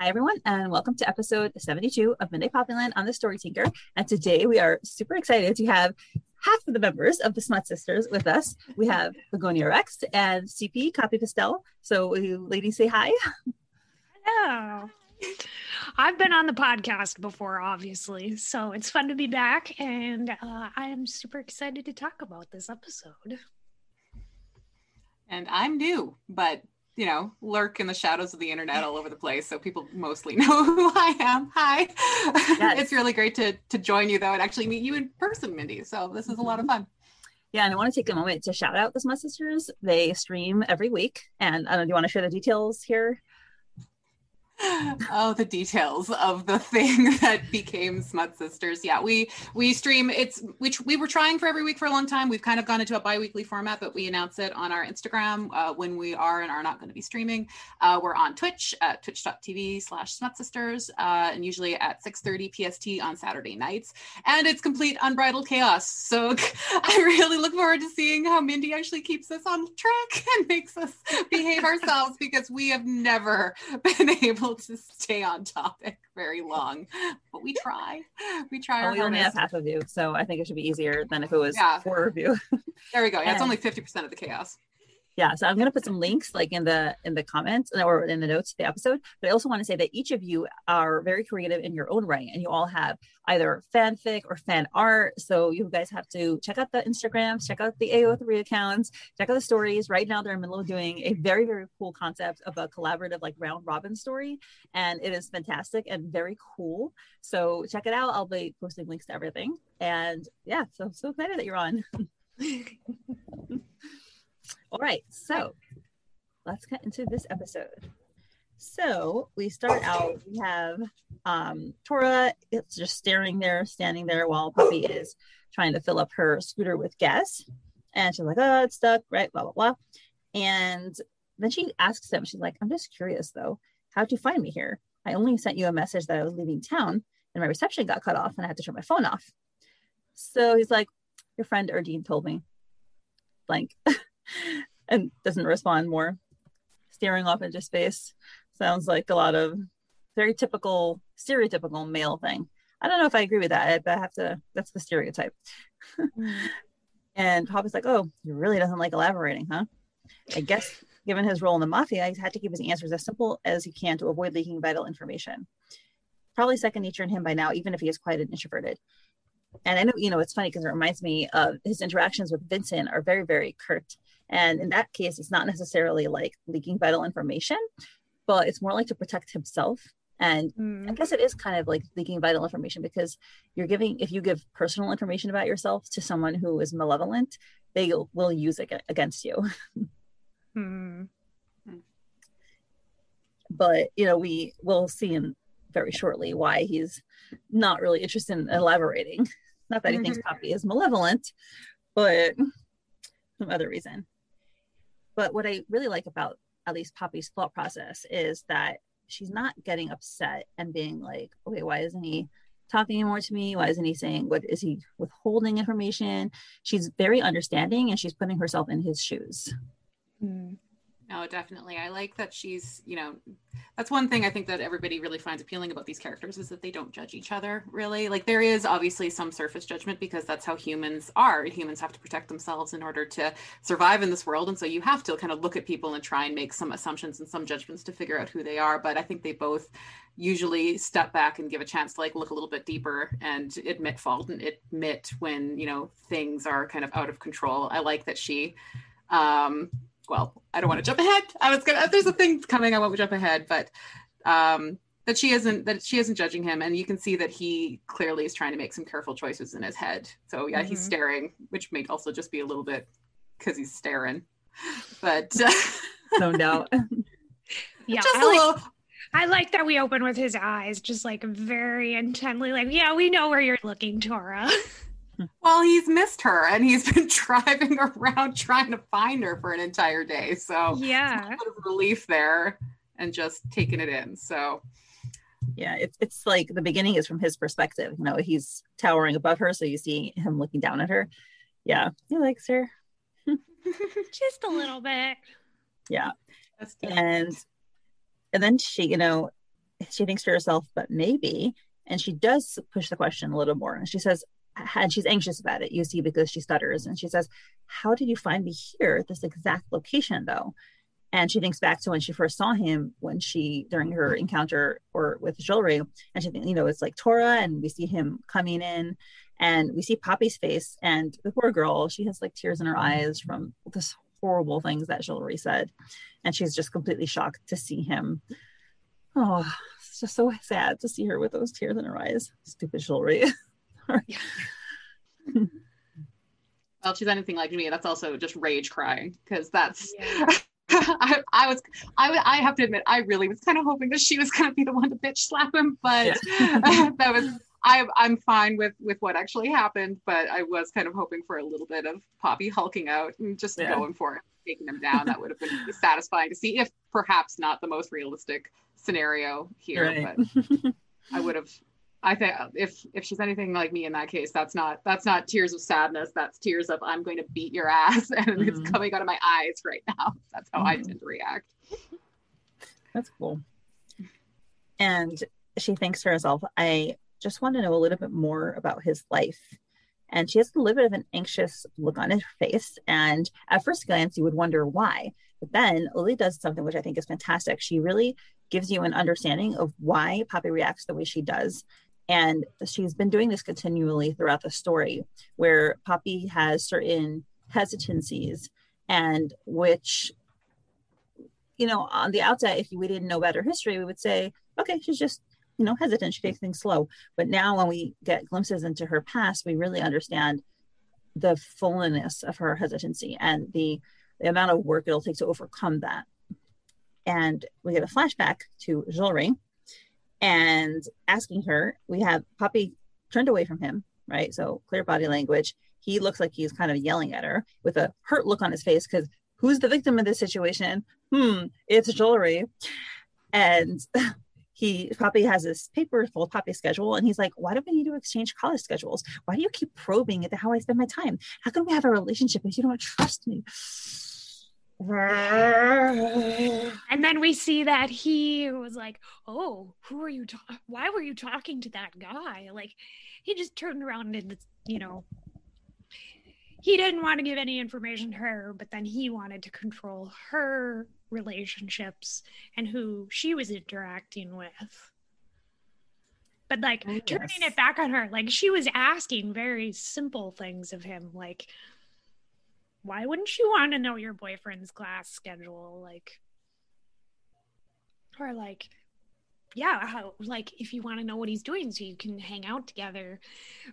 Hi, everyone, and welcome to episode 72 of Midnight Poppyland on the Story Tinker. And today we are super excited to have half of the members of the Smut Sisters with us. We have Begonia Rex and CP Copy Pastel. So, will you ladies say hi? Hello. I've been on the podcast before, obviously, so it's fun to be back, and uh, I am super excited to talk about this episode. And I'm new, but you know, lurk in the shadows of the internet all over the place, so people mostly know who I am. Hi, yes. it's really great to to join you though, and actually meet you in person, Mindy. So this is a lot of fun. Yeah, and I want to take a moment to shout out the Smut Sisters. They stream every week, and uh, do you want to share the details here? Oh the details of the thing that became smut sisters. Yeah we we stream it's which we were trying for every week for a long time. We've kind of gone into a bi-weekly format but we announce it on our instagram uh, when we are and are not going to be streaming. Uh, we're on twitch at twitch.tv slash smut sisters uh, and usually at 6.30 pst on saturday nights. And it's complete unbridled chaos. So i really look forward to seeing how mindy actually keeps us on track and makes us behave ourselves because we have never been able able to stay on topic very long, but we try. We try. Well, we only have half of you, so I think it should be easier than if it was yeah. four of you. there we go. Yeah, it's only fifty percent of the chaos yeah so i'm going to put some links like in the in the comments or in the notes of the episode but i also want to say that each of you are very creative in your own right and you all have either fanfic or fan art so you guys have to check out the instagrams check out the ao3 accounts check out the stories. Right now they're in the middle of doing a very very cool concept of a collaborative like round robin story and it is fantastic and very cool so check it out. I'll be posting links to everything and yeah so so excited that you're on All right, so let's get into this episode. So we start out, we have um, Tora, it's just staring there, standing there while Poppy is trying to fill up her scooter with gas. And she's like, oh, it's stuck, right? Blah, blah, blah. And then she asks him, she's like, I'm just curious though, how'd you find me here? I only sent you a message that I was leaving town and my reception got cut off and I had to turn my phone off. So he's like, Your friend Erdine told me. Blank. and doesn't respond more. Staring off into space sounds like a lot of very typical, stereotypical male thing. I don't know if I agree with that. But I have to, that's the stereotype. And Poppy's like, oh, he really doesn't like elaborating, huh? I guess given his role in the mafia, he's had to keep his answers as simple as he can to avoid leaking vital information. Probably second nature in him by now, even if he is quite an introverted. And I know, you know, it's funny because it reminds me of his interactions with Vincent are very, very curt and in that case, it's not necessarily like leaking vital information, but it's more like to protect himself. And mm. I guess it is kind of like leaking vital information because you're giving, if you give personal information about yourself to someone who is malevolent, they will use it against you. mm. But, you know, we will see in very shortly why he's not really interested in elaborating. Not that he mm-hmm. thinks Poppy is malevolent, but some other reason. But what I really like about at least Poppy's thought process is that she's not getting upset and being like, okay, why isn't he talking anymore to me? Why isn't he saying what is he withholding information? She's very understanding and she's putting herself in his shoes. Mm. No, definitely. I like that she's, you know, that's one thing I think that everybody really finds appealing about these characters is that they don't judge each other really. Like there is obviously some surface judgment because that's how humans are. Humans have to protect themselves in order to survive in this world. And so you have to kind of look at people and try and make some assumptions and some judgments to figure out who they are. But I think they both usually step back and give a chance to like look a little bit deeper and admit fault and admit when, you know, things are kind of out of control. I like that she um well, I don't want to jump ahead. I was gonna there's a thing coming, I won't jump ahead, but um that she isn't that she isn't judging him and you can see that he clearly is trying to make some careful choices in his head so yeah he's Mhm. staring which may also just be a little bit because he's staring but no doubt. Yeah, just I a like, little I like that we open with his eyes, just like very intently, like, yeah, we know where you're looking, Tora. well he's missed her and he's been driving around trying to find her for an entire day so yeah. a bit of relief there and just taking it in so Yeah, it's it's like the beginning is from his perspective. You know, he's towering above her, so you see him looking down at her. Yeah, he likes her. Just a little bit. Yeah. and and then she you know she thinks to herself but maybe and she does push the question a little more and she says and she's anxious about it you see because she stutters and she says how did you find me here this exact location though and she thinks back to when she first saw him when she during her encounter or with Julri and she thinks you know it's like Tora and we see him coming in and we see Poppy's face and the poor girl she has like tears in her eyes from this horrible things that Julri said and she's just completely shocked to see him. Oh, it's just so sad to see her with those tears in her eyes. Stupid Julri. well if she's anything like me that's also just rage crying because that's Yeah. I, I was I, w- I have to admit I really was kind of hoping that she was going to be the one to bitch slap him but that was I, I'm fine with with what actually happened but I was kind of hoping for a little bit of Poppy hulking out and just Yeah. going for it taking him down that would have been satisfying to see if perhaps not the most realistic scenario here Right. but I would have I think if if she's anything like me in that case, that's not that's not tears of sadness. That's tears of I'm going to beat your ass, and it's Mhm. coming out of my eyes right now. That's how I Mhm. tend to react. That's cool. And she thinks to herself, I just want to know a little bit more about his life. And she has a little bit of an anxious look on her face. And at first glance, you would wonder why. But then Lily does something which I think is fantastic. She really gives you an understanding of why Poppy reacts the way she does. And she's been doing this continually throughout the story, where Poppy has certain hesitancies and which you know, on the outset, if we didn't know about her history, we would say, okay, she's just, you know, hesitant. She takes things slow. But now, when we get glimpses into her past, we really understand the fullness of her hesitancy and the, the amount of work it'll take to overcome that. And we get a flashback to Julri and asking her, we have Poppy turned away from him, right? So clear body language. He looks like he's kind of yelling at her with a hurt look on his face because who's the victim in this situation? Hmm, it's Julri. And he Poppy has this paper full of schedule, and he's like, Why do we need to exchange college schedules? Why do you keep probing into how I spend my time? How can we have a relationship if you don't trust me? And then we see that he was like, "Oh, who are you? Ta- why were you talking to that guy?" Like, he just turned around and you know, he didn't want to give any information to her, but then he wanted to control her relationships and who she was interacting with. But like Oh, turning yes. it back on her, like she was asking very simple things of him, like why wouldn't you want to know your boyfriend's class schedule like or like yeah how like if you want to know what he's doing so you can hang out together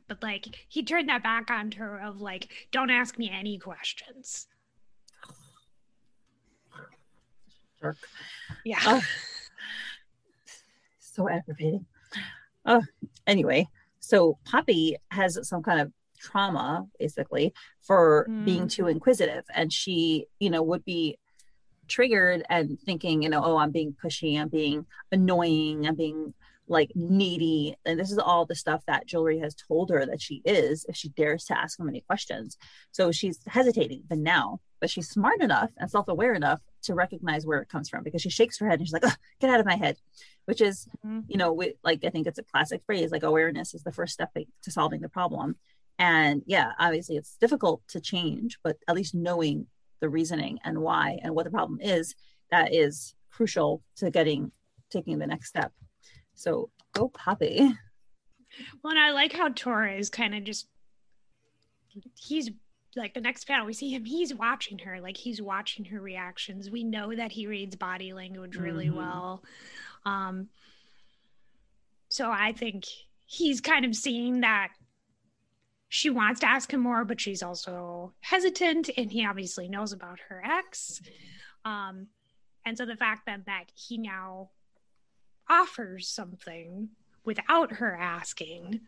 but like he turned that back on her of like don't ask me any questions Jerk. yeah Oh. so aggravating. Oh, anyway, so Poppy has some kind of trauma, basically, for being too inquisitive, and she, you know, would be triggered and thinking, you know, oh, I'm being pushy, I'm being annoying, I'm being like needy, and this is all the stuff that Julri has told her that she is if she dares to ask him any questions. So she's hesitating, but now, but she's smart enough and self-aware enough to recognize where it comes from because she shakes her head and she's like, "Ugh, "Get out of my head," which is, Mhm. you know, we, like I think it's a classic phrase. Like awareness is the first step to solving the problem. And yeah, obviously it's difficult to change, but at least knowing the reasoning and why and what the problem is, that is crucial to getting taking the next step. So go Poppy. well and i like how tora is kind of just he's like the next panel we see him he's watching her like he's watching her reactions we know that he reads body language really Mhm. well um so I think he's kind of seeing that she wants to ask him more, but she's also hesitant, and he obviously knows about her ex. Um, and so the fact that that he now offers something without her asking,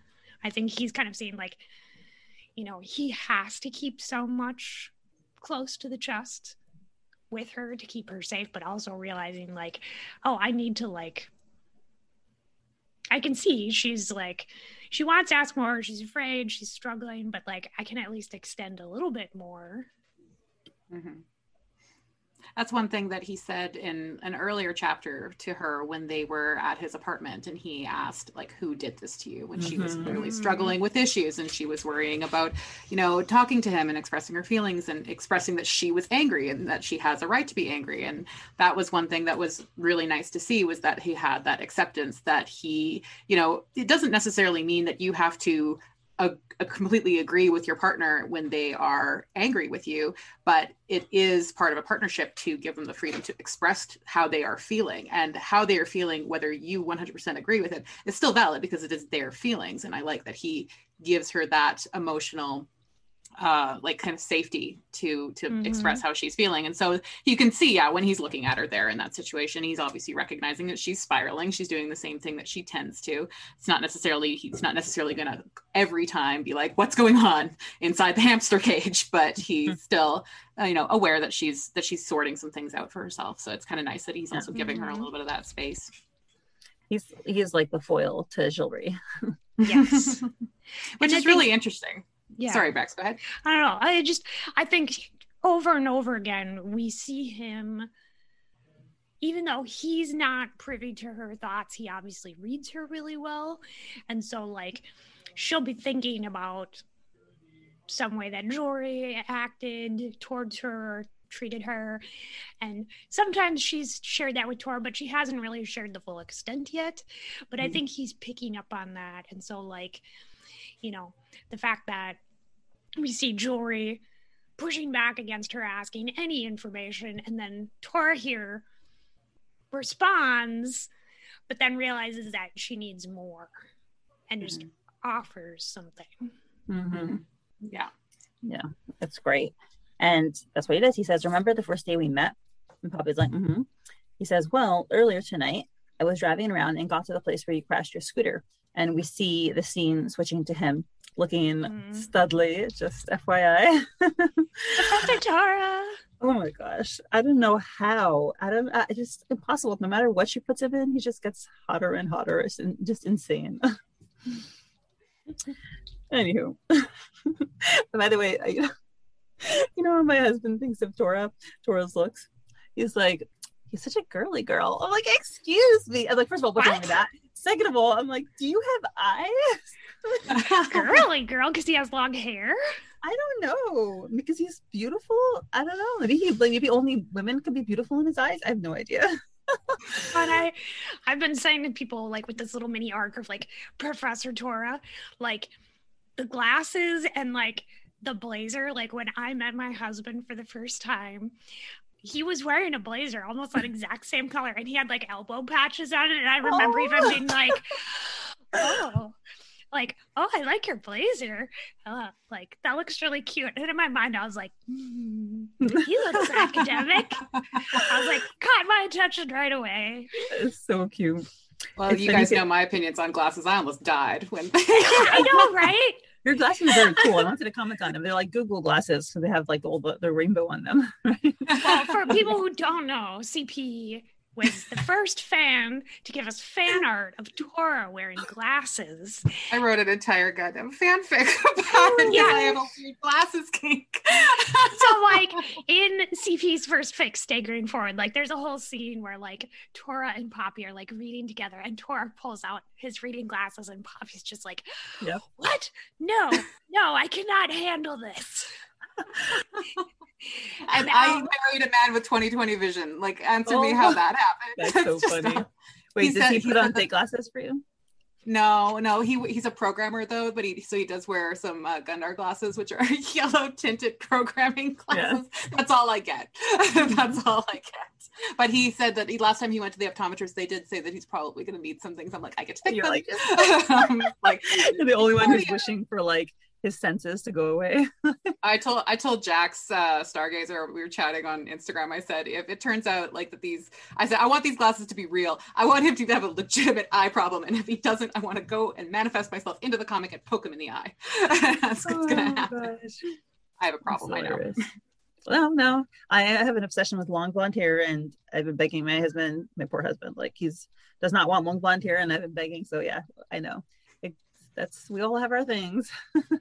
I think he's kind of seeing like, you know, he has to keep so much close to the chest with her to keep her safe, but also realizing like, oh, I need to like I can see she's like she wants to ask more, she's afraid, she's struggling, but like I can at least extend a little bit more. Mm-hmm that's one thing that he said in an earlier chapter to her when they were at his apartment and he asked like who did this to you when mm-hmm. she was mm-hmm. really struggling with issues and she was worrying about you know talking to him and expressing her feelings and expressing that she was angry and that she has a right to be angry and that was one thing that was really nice to see was that he had that acceptance that he you know it doesn't necessarily mean that you have to a, a completely agree with your partner when they are angry with you, but it is part of a partnership to give them the freedom to express how they are feeling and how they are feeling, whether you 100% agree with it, is still valid because it is their feelings. And I like that he gives her that emotional uh like kind of safety to to mm-hmm. express how she's feeling. And so you can see yeah when he's looking at her there in that situation he's obviously recognizing that she's spiraling. She's doing the same thing that she tends to. It's not necessarily he's not necessarily going to every time be like what's going on inside the hamster cage? But he's mm-hmm. still uh, you know aware that she's that she's sorting some things out for herself. So it's kind of nice that he's also giving her a mm-hmm. little bit of that space. He's he's like the foil to Julri. yes. Which and is really interesting yeah. Sorry, Bex, go ahead. I don't know. I just I think over and over again we see him even though he's not privy to her thoughts, he obviously reads her really well. And so like she'll be thinking about some way that Julri acted towards her, treated her. And sometimes she's shared that with Tor, but she hasn't really shared the full extent yet. But mm-hmm. I think he's picking up on that. And so like, you know, the fact that we see Julri pushing back against her asking any information and then Tora here responds but then realizes that she needs more and just mm-hmm. offers something. Mm-hmm. yeah. Yeah that's great. And that's what he does. He says remember the first day we met? And Poppy's like mm-hmm. He says well earlier tonight i was driving around and got to the place where you crashed your scooter and we see the scene switching to him looking mm. studly, just FYI. Professor Tora. Oh my gosh. I don't know how. I don't I, just impossible. No matter what she puts him in, he just gets hotter and hotter. It's in, just insane. Anywho. By the way, I, you know, what my husband thinks of Tora, Tora's looks. He's like, he's such a girly girl. I'm like, excuse me. I'm like, first of all, what's wrong with that? Second of all, I'm like, do you have eyes? girly girl, because he has long hair. I don't know because he's beautiful. I don't know. Maybe he maybe only women can be beautiful in his eyes. I have no idea. but I, I've been saying to people like with this little mini arc of like Professor Tora, like the glasses and like the blazer. Like when I met my husband for the first time, he was wearing a blazer, almost that exact same color, and he had like elbow patches on it. And I remember oh. even being like, "Oh, like, oh, I like your blazer. Uh, like that looks really cute." And in my mind, I was like, mm, "He looks academic." I was like, caught my attention right away. It's so cute. Well, it's you guys know my opinions on glasses. I almost died when I know, right? Your glasses are very cool. I wanted to comment on them. They're like Google glasses, so they have like all the, the rainbow on them. well, for people who don't know, CP was the first fan to give us fan art of Tora wearing glasses. I wrote an entire goddamn fanfic about it. Yeah, I have a weird glasses kink. so, like in CP's first fic, staggering forward, like there's a whole scene where like Tora and Poppy are like reading together, and Tora pulls out his reading glasses, and Poppy's just like, yep. "What? No, no, I cannot handle this." And I married a man with 2020 vision. Like, answer oh, me how that happened. That's so funny. Not, Wait, he does said, he put on thick glasses for you? No, no, he he's a programmer though, but he so he does wear some uh, Gunnar glasses, which are yellow tinted programming glasses. Yeah. That's all I get. That's all I get. But he said that he last time he went to the optometrist, they did say that he's probably going to need some things. I'm like, I get to pick You're them. like, um, like You're the only one who's wishing for like his senses to go away. I told I told Jax uh, Stargazer we were chatting on Instagram. I said if it turns out like that these I said I want these glasses to be real. I want him to have a legitimate eye problem, and if he doesn't, I want to go and manifest myself into the comic and poke him in the eye. That's what's gonna happen. I have a problem. I know. Well, no, I have an obsession with long blonde hair, and I've been begging my husband, my poor husband, like he's does not want long blonde hair, and I've been begging. So yeah, I know. That's we all have our things.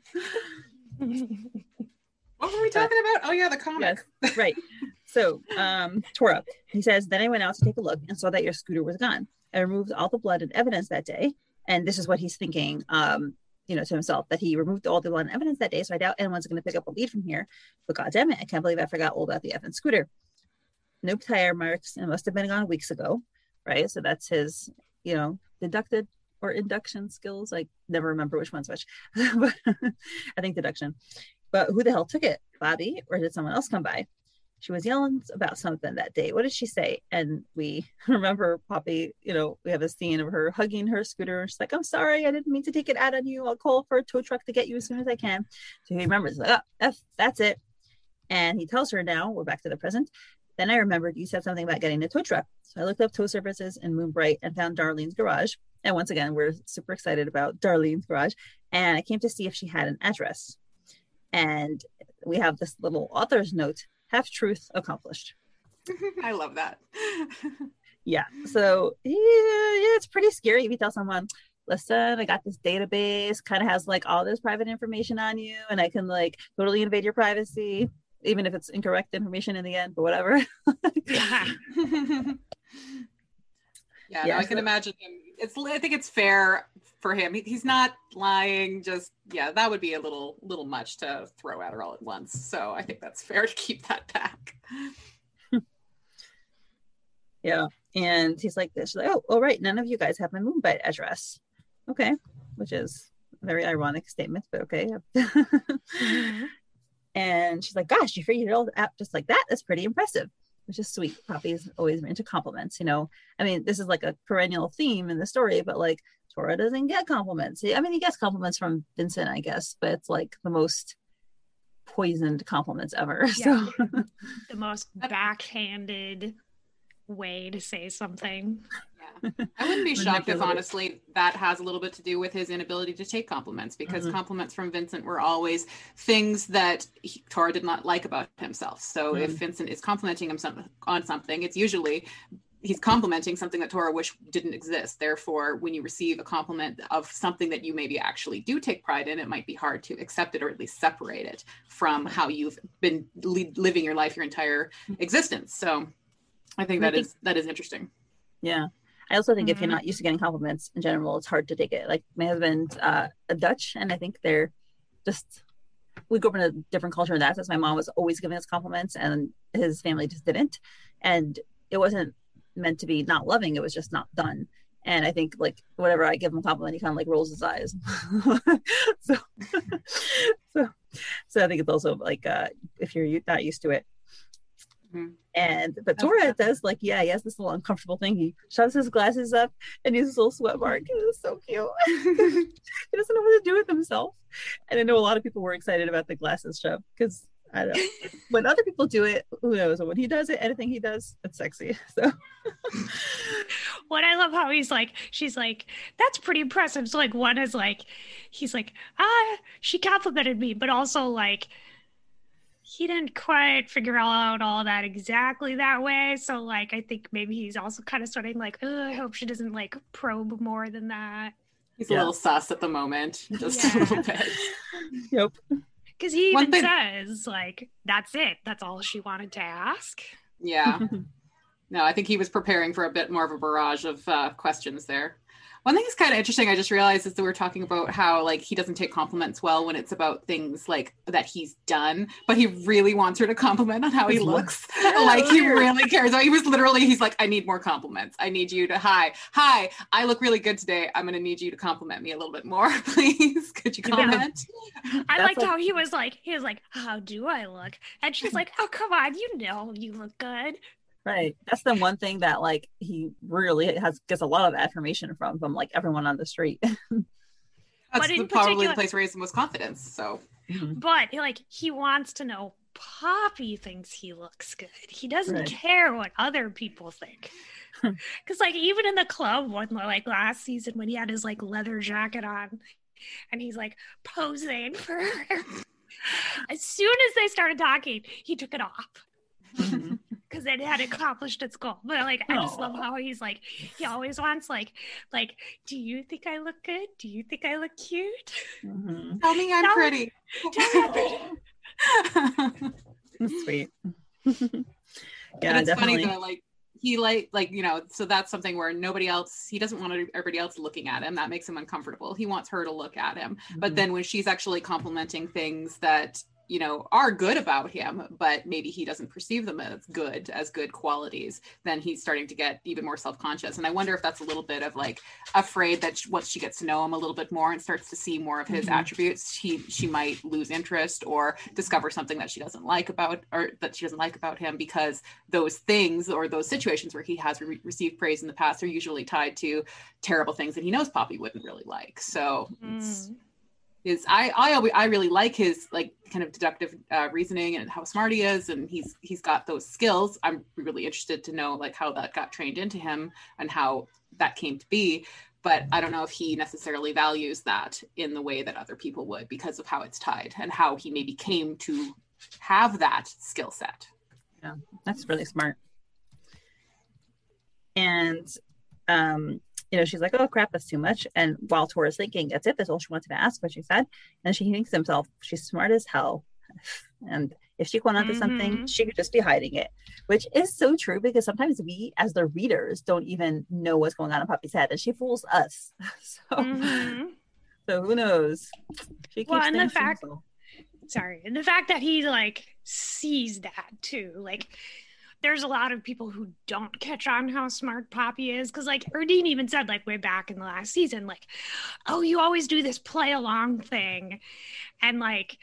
What were we talking about? Oh yeah, the comic. Yes, right. So, um, Tora, he says, then I went out to take a look and saw that your scooter was gone. I removed all the blood and evidence that day. And this is what he's thinking, um, you know, to himself that he removed all the blood and evidence that day. So I doubt anyone's going to pick up a lead from here. But God damn it, I can't believe I forgot all about the effing scooter. No tire marks. It must have been gone weeks ago. Right. So that's his, you know, deducted or induction skills. I never remember which one's which, but I think deduction. But who the hell took it? Poppy, or did someone else come by? She was yelling about something that day. What did she say? And we remember Poppy, you know, we have a scene of her hugging her scooter. She's like, I'm sorry, I didn't mean to take it out on you. I'll call for a tow truck to get you as soon as I can. So he remembers, like, oh, that's, that's it. And he tells her now, we're back to the present. Then I remembered you said something about getting a tow truck. So I looked up tow services in Moonbright and found Darleen's garage. And once again, we're super excited about Darleen's garage. And I came to see if she had an address. And we have this little author's note half truth accomplished. I love that. Yeah. So yeah, yeah, it's pretty scary if you tell someone, listen, I got this database, kind of has like all this private information on you, and I can like totally invade your privacy, even if it's incorrect information in the end, but whatever. yeah. yeah, Yeah, no, I can imagine him. It's I think it's fair for him. He, he's not lying. Just yeah, that would be a little little much to throw at her all at once. So I think that's fair to keep that back. yeah. And he's like this. Like, oh, all right. None of you guys have my Moonbright address. Okay. Which is a very ironic statement, but okay. Mhm. And she's like, gosh, you figured it all out just like that. That's pretty impressive, which is sweet. Poppy's always into compliments, you know. I mean, this is like a perennial theme in the story, but like Tora doesn't get compliments. I mean, he gets compliments from Vincent, I guess, but it's like the most poisoned compliments ever. Yeah. So the most backhanded way to say something. Yeah. I wouldn't be shocked if honestly that has a little bit to do with his inability to take compliments because Mhm. compliments from Vincent were always things that he, Tora did not like about himself. So if Mhm. Vincent is complimenting him some, on something, it's usually he's complimenting something that Tora wish didn't exist. Therefore, when you receive a compliment of something that you maybe actually do take pride in, it might be hard to accept it or at least separate it from how you've been li- living your life your entire existence. So I think I think, is that is interesting. yeah. I also think if you're Mhm. not used to getting compliments in general, it's hard to take it. Like my husband, uh, a Dutch, and I think they're just we grew up in a different culture in that sense. My mom was always giving us compliments, and his family just didn't. And it wasn't meant to be not loving; it was just not done. And I think like whenever I give him a compliment, he kind of like rolls his eyes. so, so, so I think it's also like uh, if you're not used to it. Mhm. And but Tora does like yeah he has this little uncomfortable thing. He shoves his glasses up and uses a little sweat mark. It's so cute. he doesn't know what to do with himself. And I know a lot of people were excited about the glasses shove because I don't know when other people do it, who knows? When he does it, anything he does, it's sexy. So What I love how he's like, she's like, that's pretty impressive. So like one is like, he's like, ah, she complimented me, but also like he didn't quite figure out all that exactly that way. So like I think maybe he's also kind of starting like, oh, I hope she doesn't like probe more than that. He's Yeah. a little sus at the moment, just Yeah. a little bit. yep. Because he One even thing- says like, that's it. That's all she wanted to ask. Yeah. No, I think he was preparing for a bit more of a barrage of uh, questions there. One thing that's kind of interesting, I just realized is that we are talking about how like he doesn't take compliments well when it's about things like that he's done, but he really wants her to compliment on how he looks. Yeah, like he really cares. He was literally, he's like, I need more compliments. I need you to hi, hi. I look really good today. I'm gonna need you to compliment me a little bit more, please. Could you Yeah. comment? I That's liked like- how he was like, he was like, how do I look? And she's like, oh, come on, you know you look good. Right. That's the one thing that like he really has gets a lot of affirmation from from like everyone on the street. That's But the, probably the place where he has the most confidence. So But like he wants to know Poppy thinks he looks good. He doesn't Right. care what other people think. Cause like even in the club one like last season when he had his like leather jacket on and he's like posing for her. As soon as they started talking, he took it off Mhm. Because it had accomplished its goal. But like I just love how he's like he always wants like like, do you think I look good? Do you think I look cute? Mhm. tell me I'm Tell- pretty. Tell me I'm pretty. Sweet. but yeah, it's definitely. funny though, like he like like you know, so that's something where nobody else he doesn't want everybody else looking at him. That makes him uncomfortable. He wants her to look at him. But Mhm. then when she's actually complimenting things that you know are good about him but maybe he doesn't perceive them as good as good qualities then he's starting to get even more self-conscious and i wonder if that's a little bit of like afraid that once she gets to know him a little bit more and starts to see more of his Mhm. attributes she she might lose interest or discover something that she doesn't like about or that she doesn't like about him because those things or those situations where he has re- received praise in the past are usually tied to terrible things that he knows poppy wouldn't really like so it's Mm. His I I always, I really like his like kind of deductive uh, reasoning and how smart he is and he's he's got those skills. I'm really interested to know like how that got trained into him and how that came to be. But I don't know if he necessarily values that in the way that other people would because of how it's tied and how he maybe came to have that skill set. Yeah, that's really smart. And um, you know, she's like, Oh crap, that's too much. And while Tora's thinking, that's it, that's all she wanted to ask, what she said. And she thinks to himself, She's smart as hell. And if she went onto something, Mhm. she could just be hiding it, which is so true because sometimes we, as the readers, don't even know what's going on in Poppy's head, and she fools us. So, Mhm. so who knows? She keeps Well, and the fact- sorry and the fact that he like sees that too like there's a lot of people who don't catch on how smart poppy is because like erdine even said like way back in the last season like oh you always do this play along thing and like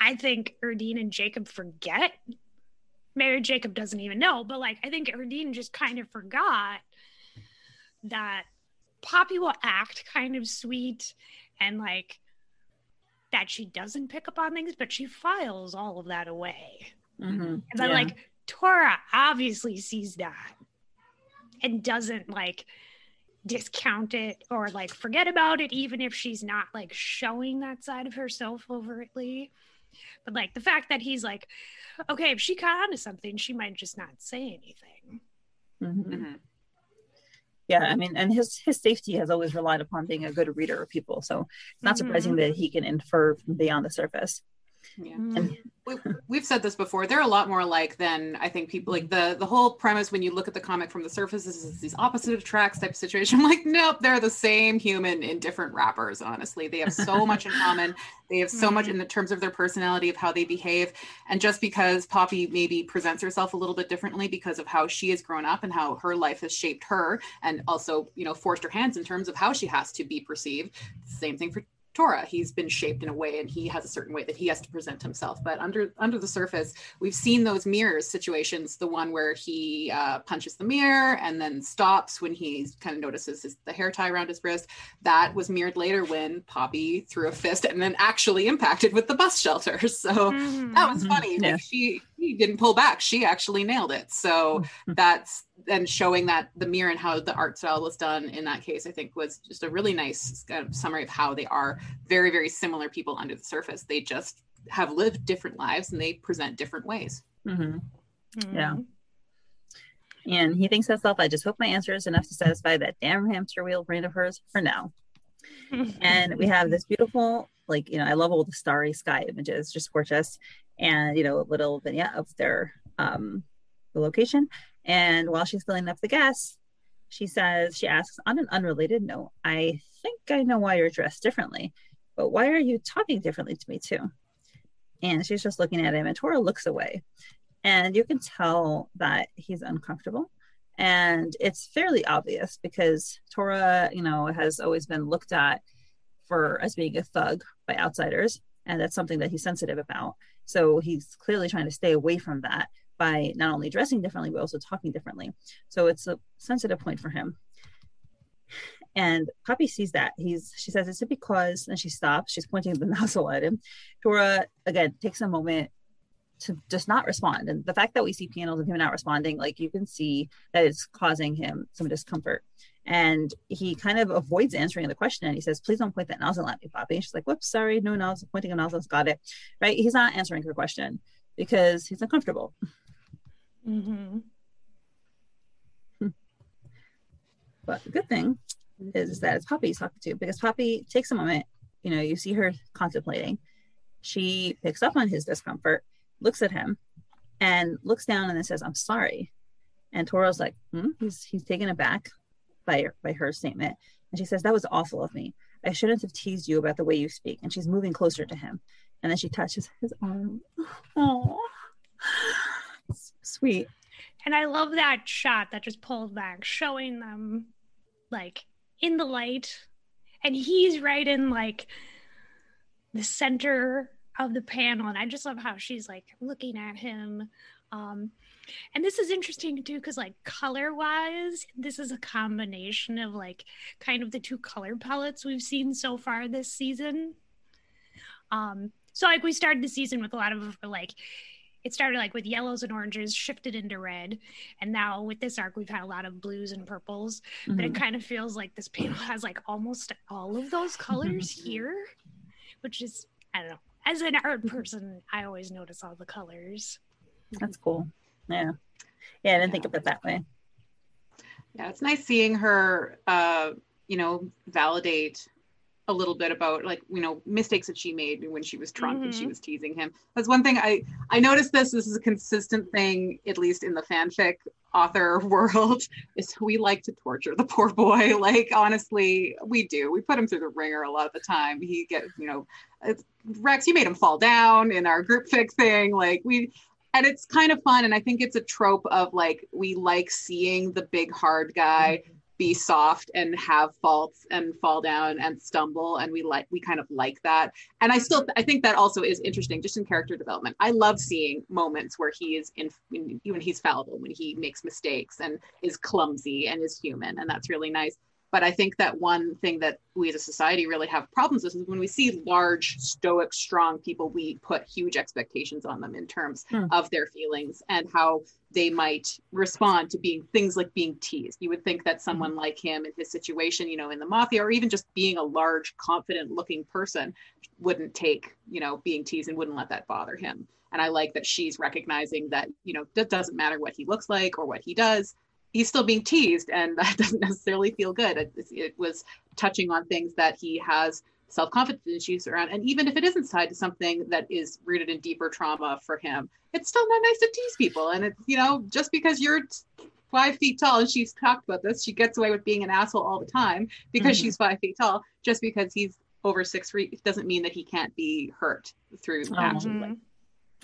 i think erdine and jacob forget maybe jacob doesn't even know but like i think erdine just kind of forgot that poppy will act kind of sweet and like that she doesn't pick up on things, but she files all of that away. Mhm. And then, Yeah. like, Tora obviously sees that and doesn't like discount it or like forget about it, even if she's not like showing that side of herself overtly. But like the fact that he's like, okay, if she caught on to something, she might just not say anything. Mhm. Mhm. Yeah, I mean, and his his safety has always relied upon being a good reader of people. So it's not surprising that he can infer from beyond the surface. Yeah. Mm-hmm. And we, we've said this before they're a lot more alike than i think people like the the whole premise when you look at the comic from the surface is, is these opposite attracts type of situation. I'm like nope they're the same human in different wrappers honestly. They have so much in common. They have so much mm-hmm. in the terms of their personality of how they behave. And just because poppy maybe presents herself a little bit differently because of how she has grown up and how her life has shaped her and also you know forced her hands in terms of how she has to be perceived same thing for Tora. He's been shaped in a way and he has a certain way that he has to present himself. But under under the surface, we've seen those mirrors situations, the one where he uh, punches the mirror and then stops when he kind of notices his, the hair tie around his wrist. That was mirrored later when Poppy threw a fist and then actually impacted with the bus shelter. So Mhm. that was Mhm. funny. Yeah. Like she he didn't pull back. She actually nailed it. So that's and showing that the mirror and how the art style was done in that case, I think was just a really nice kind of summary of how they are very, very similar people under the surface. They just have lived different lives and they present different ways. mhm. Yeah. Mhm. and he thinks to himself, I just hope my answer is enough to satisfy that damn hamster wheel brain of hers for now. and we have this beautiful like you know i love all the starry sky images just gorgeous and you know a little vignette of their um the location and while she's filling up the gas she says she asks on an unrelated note i think i know why you're dressed differently but why are you talking differently to me too and she's just looking at him and tora looks away and you can tell that he's uncomfortable and it's fairly obvious because Tora, you know, has always been looked at for as being a thug by outsiders, and that's something that he's sensitive about. So he's clearly trying to stay away from that. By not only dressing differently but also talking differently. So it's a sensitive point for him. And Poppy sees that. He's she says, Is it because and she stops, she's pointing the nozzle at him. Tora again takes a moment to just not respond. And the fact that we see panels of him not responding, like you can see that it's causing him some discomfort. And he kind of avoids answering the question and he says, Please don't point that nozzle at me, Poppy. And she's like, Whoops, sorry, no nozzle, pointing a nozzle's got it. Right? He's not answering her question because he's uncomfortable. Mm-hmm. But the good thing is that it's Poppy he's talking to because Poppy takes a moment, you know, you see her contemplating. She picks up on his discomfort, looks at him, and looks down and then says, I'm sorry. And Tora's like, hmm? he's he's taken aback by by her statement. And she says, That was awful of me. I shouldn't have teased you about the way you speak. And she's moving closer to him. And then she touches his arm. Oh, sweet. And I love that shot that just pulls back, showing them like in the light. And he's right in like the center of the panel. And I just love how she's like looking at him. Um, and this is interesting too, because like color wise, this is a combination of like kind of the two color palettes we've seen so far this season. Um, so like we started the season with a lot of like it started like with yellows and oranges shifted into red and now with this arc we've had a lot of blues and purples mm-hmm. but it mm-hmm. kind of feels like this panel has like almost all of those colors here which is i don't know as an art person i always notice all the colors that's cool yeah yeah i didn't yeah. think of it that way yeah it's nice seeing her uh you know validate a little bit about like you know mistakes that she made when she was drunk mm-hmm. and she mm-hmm. was teasing him. That's one thing i i noticed this this is a consistent thing at least in the fanfic author world is we like to torture the poor boy. Like honestly we do. We put him through the ringer a lot of the time. He get you know rex you made him fall down in our group fic thing. Like we and it's kind of fun and i think it's a trope of like we like seeing the big hard guy mm-hmm be soft and have faults and fall down and stumble and we like we kind of like that. And i still i think that also is interesting just in character development. I love seeing moments where he is in when he's fallible when he makes mistakes and is clumsy and is human and that's really nice but I think that one thing that we as a society really have problems with is when we see large, stoic, strong people, we put huge expectations on them in terms hmm. of their feelings and how they might respond to being things like being teased. You would think that someone hmm. like him in his situation, you know, in the mafia, or even just being a large, confident looking person, wouldn't take, you know, being teased and wouldn't let that bother him. And I like that she's recognizing that, you know, it doesn't matter what he looks like or what he does he's still being teased and that doesn't necessarily feel good. It, it was touching on things that he has self-confidence issues around and even if it isn't tied to something that is rooted in deeper trauma for him it's still not nice to tease people. And it's you know just because you're five feet tall and she's talked about this she gets away with being an asshole all the time because mm-hmm. she's five feet tall. Just because he's over six feet doesn't mean that he can't be hurt through mm-hmm. actions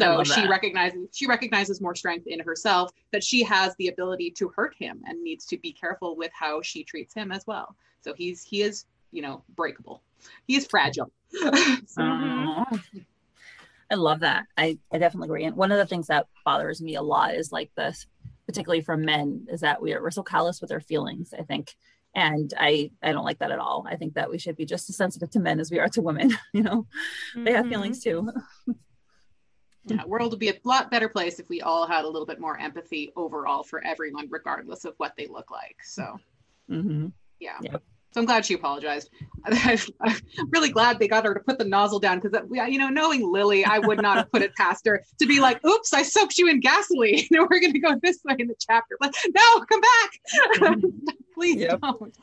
so she recognizes she recognizes more strength in herself that she has the ability to hurt him and needs to be careful with how she treats him as well. So he's he is you know breakable. He is fragile. So. i love that. I, I definitely agree. And one of the things that bothers me a lot is like this particularly from men is that we are, we're so callous with our feelings i think. And i i don't like that at all. I think that we should be just as sensitive to men as we are to women you know? Mm-hmm. they have mm-hmm. feelings too yeah, world would be a lot better place if we all had a little bit more empathy overall for everyone, regardless of what they look like. So, mm-hmm. yeah. Yep. So I'm glad she apologized. I'm really glad they got her to put the nozzle down because, you know, knowing Lily, I would not have put it past her to be like, "Oops, I soaked you in gasoline. we're going to go this way in the chapter." But no, come back, please yep. don't.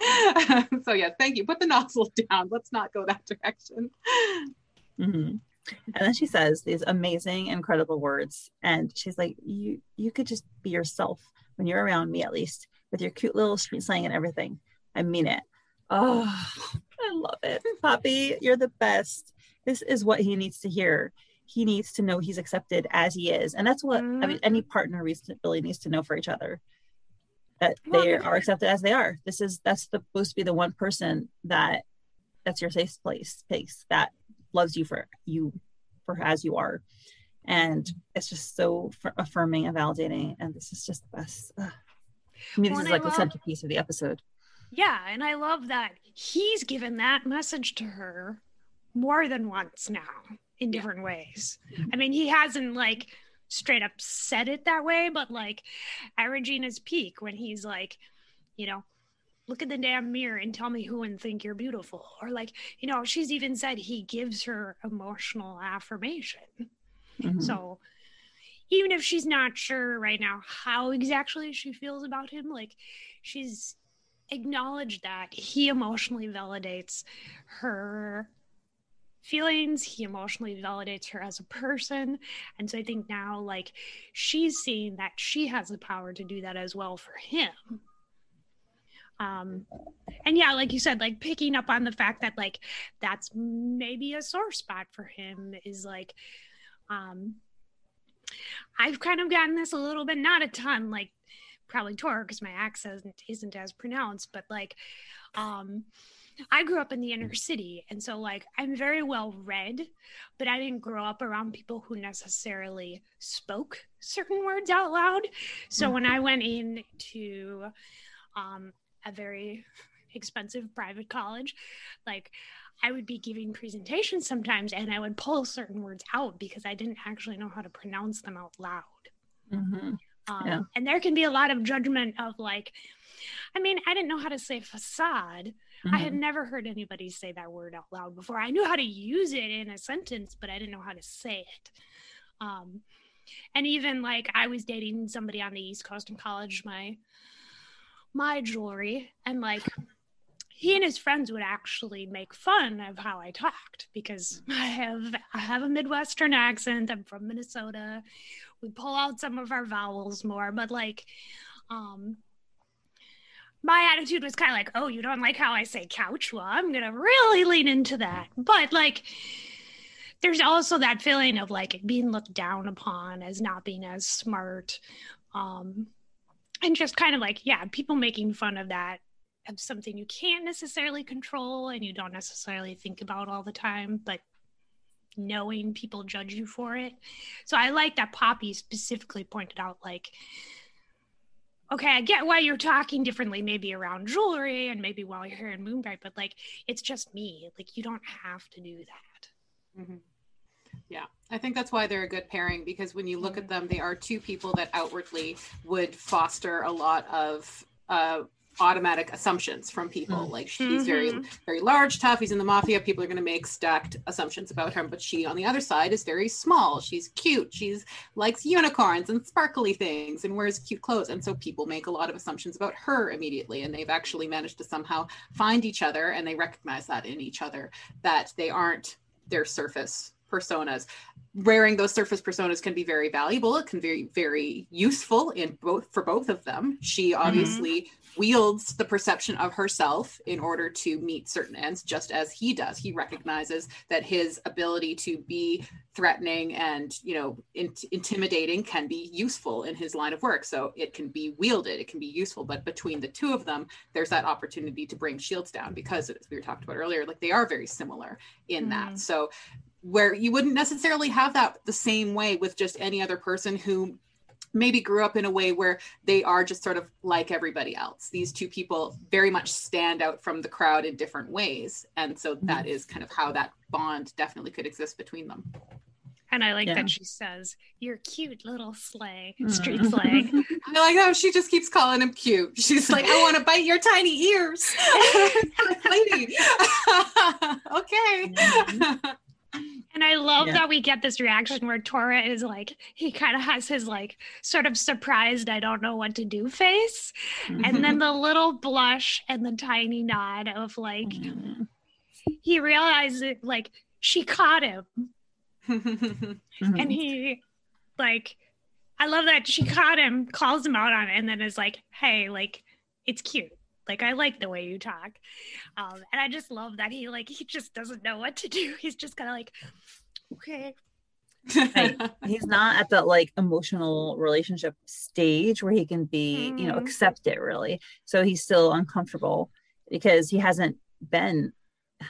so yes, thank you. Put the nozzle down. Let's not go that direction. Mm-hmm and then she says these amazing incredible words. And she's like you you could just be yourself when you're around me at least with your cute little street slang and everything. I mean it. Oh i love it. Poppy you're the best. This is what he needs to hear. He needs to know he's accepted as he is. And that's what mm-hmm. I mean, any partner really needs to know for each other that they are accepted as they are. This is that's supposed to be the one person that that's your safe place space that loves you for you for as you are and it's just so affirming and validating and this is just the best Ugh. I mean, this Well, is like the centerpiece of the episode. Yeah, and I love that he's given that message to her more than once now in Yeah. different ways. Mm-hmm. I mean, he hasn't like straight up said it that way, but like at Regina's peak when he's like, you know, look at the damn mirror and tell me who and think you're beautiful. Or like, you know, she's even said he gives her emotional affirmation. Mhm. So even if she's not sure right now how exactly she feels about him, like she's acknowledged that he emotionally validates her feelings, he emotionally validates her as a person. And so I think now, like, she's seeing that she has the power to do that as well for him. Um, and yeah, like you said, like picking up on the fact that like that's maybe a sore spot for him is like um I've kind of gotten this a little bit, not a ton, like probably Tor because my accent isn't as pronounced, but like um I grew up in the inner city and so like I'm very well read, but I didn't grow up around people who necessarily spoke certain words out loud. So when I went into um a very expensive private college, like I would be giving presentations sometimes and I would pull certain words out because I didn't actually know how to pronounce them out loud. Mhm. Um, Yeah. And there can be a lot of judgment of like, I mean, I didn't know how to say facade. I had Mhm. never heard anybody say that word out loud before. I knew how to use it in a sentence, but I didn't know how to say it. Um, and even like I was dating somebody on the East Coast in college, my my jewelry, and like he and his friends would actually make fun of how I talked because I have I have a Midwestern accent. I'm from Minnesota. We pull out some of our vowels more, but like um my attitude was kind of like, "Oh, you don't like how I say couch? Well, I'm going to really lean into that." But like there's also that feeling of like being looked down upon as not being as smart um and just kind of like yeah people making fun of that of something you can't necessarily control and you don't necessarily think about all the time but knowing people judge you for it. So i like that poppy specifically pointed out like okay i get why you're talking differently maybe around Julri and maybe while you're here in moonbright but like it's just me. Like you don't have to do that. Mhm. Yeah, I think that's why they're a good pairing because when you look at them, they are two people that outwardly would foster a lot of uh, automatic assumptions from people. Mm. Like she's very, very large, tough. He's in the mafia. People are going to make stacked assumptions about her. But she, on the other side, is very small. She's cute. She's likes unicorns and sparkly things and wears cute clothes. And so people make a lot of assumptions about her immediately. And they've actually managed to somehow find each other and they recognize that in each other that they aren't their surface personas. Wearing those surface personas can be very valuable. It can be very useful in both for both of them. She obviously wields the perception of herself in order to meet certain ends just as he does. He recognizes that his ability to be threatening and you know in- intimidating can be useful in his line of work. So it can be wielded it can be useful but between the two of them there's that opportunity to bring shields down because as we were talked about earlier like they are very similar in that. Mhm. so where you wouldn't necessarily have that the same way with just any other person who maybe grew up in a way where they are just sort of like everybody else. These two people very much stand out from the crowd in different ways. And so that is kind of how that bond definitely could exist between them. And I like Yeah. that she says, "You're cute little slang, Mm. street slang." I like how she just keeps calling him cute. She's like, I want to bite your tiny ears. Lady. okay. And I love Yeah. that we get this reaction where Tora is like, he kind of has his like sort of surprised, I don't know what to do face, and then the little blush and the tiny nod of like Mhm. he realizes like she caught him, and he like, I love that she caught him, calls him out on it, and then is like, hey, like it's cute. Like I like the way you talk, um, and I just love that he like he just doesn't know what to do. He's just kind of like, okay, Right. he's not at that like emotional relationship stage where he can be you know Mhm. accept it really so he's still uncomfortable because he hasn't been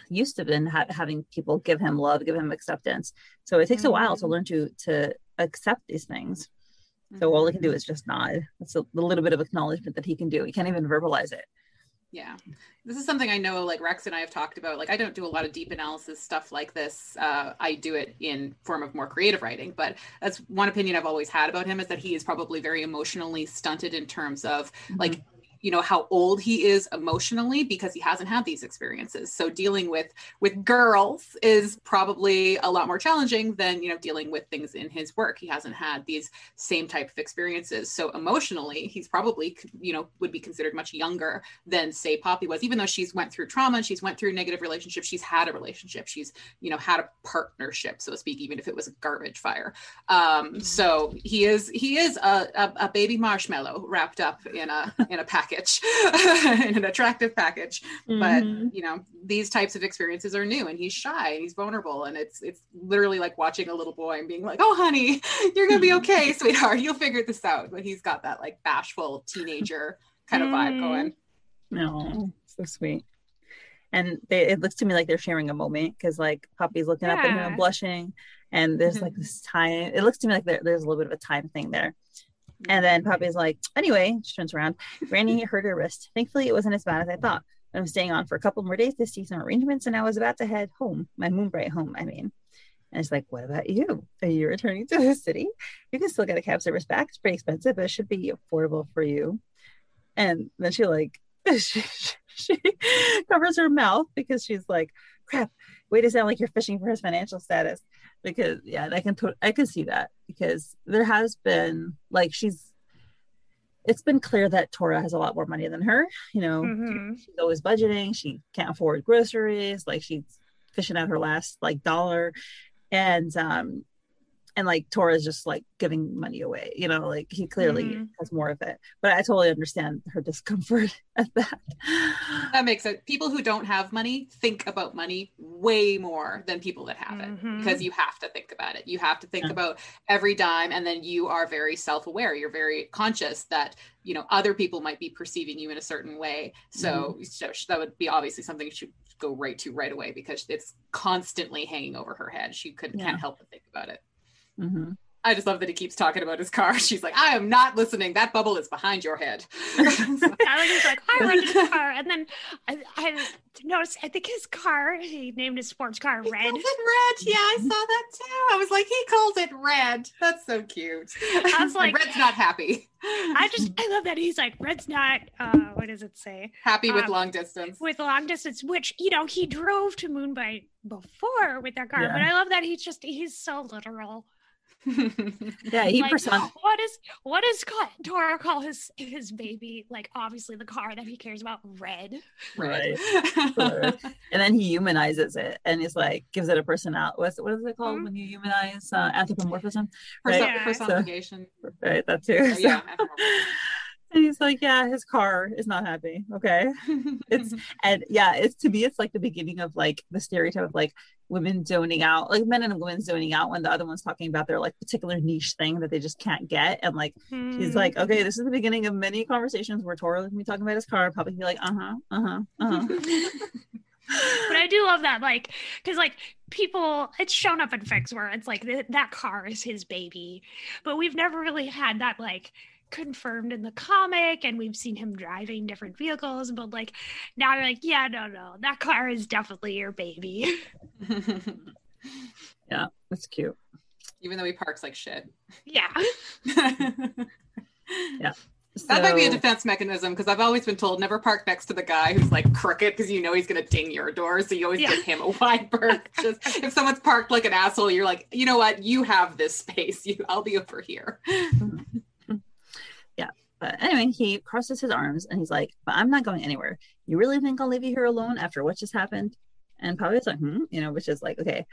used to been ha- having people give him love give him acceptance so it takes a while to Mhm. learn to to accept these things. So all he can do is just nod. That's a, a little bit of acknowledgement that he can do. He can't even verbalize it. Yeah. This is something I know like Rex and I have talked about. Like I don't do a lot of deep analysis stuff like this. Uh, I do it in form of more creative writing, but that's one opinion I've always had about him is that he is probably very emotionally stunted in terms of Mm-hmm. like you know how old he is emotionally because he hasn't had these experiences. So dealing with with girls is probably a lot more challenging than you know dealing with things in his work. He hasn't had these same type of experiences. So emotionally he's probably you know would be considered much younger than say poppy was. Even though she's went through trauma she's went through negative relationships she's had a relationship. She's you know had a partnership so to speak even if it was a garbage fire. Um so he is he is a, a, a baby marshmallow wrapped up in a in a package in an attractive package but Mhm. you know these types of experiences are new and he's shy and he's vulnerable and it's it's literally like watching a little boy and being like oh honey you're gonna be okay sweetheart you'll figure this out but he's got that like bashful teenager kind of vibe Mm. going No, so sweet. And they, it looks to me like they're sharing a moment because like Poppy's looking up at him and blushing, and there's like this time. It looks to me like there, there's a little bit of a time thing there. And then mm-hmm. Poppy's like, anyway, she turns around. Granny hurt her wrist. Thankfully, it wasn't as bad as I thought. I'm staying on for a couple more days to see some arrangements, and I was about to head home, my Moonbright home, I mean. And it's like, what about you? Are you returning to the city? You can still get a cab service back. It's pretty expensive, but it should be affordable for you. And then she like she, she covers her mouth because she's like, crap, way to sound like you're fishing for his financial status. Because yeah, I can to- I can see that because there has been like she's it's been clear that Tora has a lot more money than her. You know, Mhm. she's always budgeting. She can't afford groceries. Like she's fishing out her last like dollar, and um, and like Tora's just like giving money away. You know, like he clearly Mhm. has more of it. But I totally understand her discomfort at that. that makes sense. people who don't have money think about money way more than people that have it Mhm. because you have to think about it you have to think Yeah. about every dime and then you are very self-aware you're very conscious that you know other people might be perceiving you in a certain way so, so that would be obviously something should go right to right away because it's constantly hanging over her head she couldn't Yeah. can't help but think about it hmm I just love that he keeps talking about his car. She's like, I am not listening. That bubble is behind your head. I was like, I rented a car, and then I, I noticed. I think his car. He named his sports car He Red. calls it red. Yeah, I saw that too. I was like, he calls it red. That's so cute. I was like- Red's not happy. I just, I love that he's like, Red's not. Uh, what does it say? happy with um, long distance. With long distance, which you know he drove to Moonbright before with that car, Yeah. but I love that he's just he's so literal. Yeah, he like, person- what is what is ca- Tora call his his baby? Like obviously the car that he cares about, Red. Right. Sure. and then he humanizes it and is like gives it a personality. What's what is it called Mhm. when you humanize uh, anthropomorphism? Person- Right. Yeah. personification. Right, that too. Or, So- yeah, and he's like, yeah, his car is not happy. Okay. It's and yeah, it's to me, it's like the beginning of like the stereotype of like women zoning out, like men and women zoning out when the other one's talking about their like particular niche thing that they just can't get. And like he's Mhm. like, okay, this is the beginning of many conversations where Tora can be talking about his car, probably be like, uh huh, uh huh, uh huh. but I do love that, like, because like people, it's shown up in fics where it's like th- that car is his baby, but we've never really had that like confirmed in the comic, and we've seen him driving different vehicles, but like now you're like, yeah, no, no, that car is definitely your baby. yeah, that's cute. Even though he parks like shit. yeah, yeah That might be a defense mechanism because I've always been told never park next to the guy who's like crooked because you know he's gonna ding your door. So you always Yeah. give him a wide berth. Just if someone's parked like an asshole, you're like, you know what? You have this space. You, I'll be over here. Mm-hmm. But anyway, he crosses his arms and he's like, But I'm not going anywhere. You really think I'll leave you here alone after what just happened? And Poppy's like, hmm, you know, which is like, okay,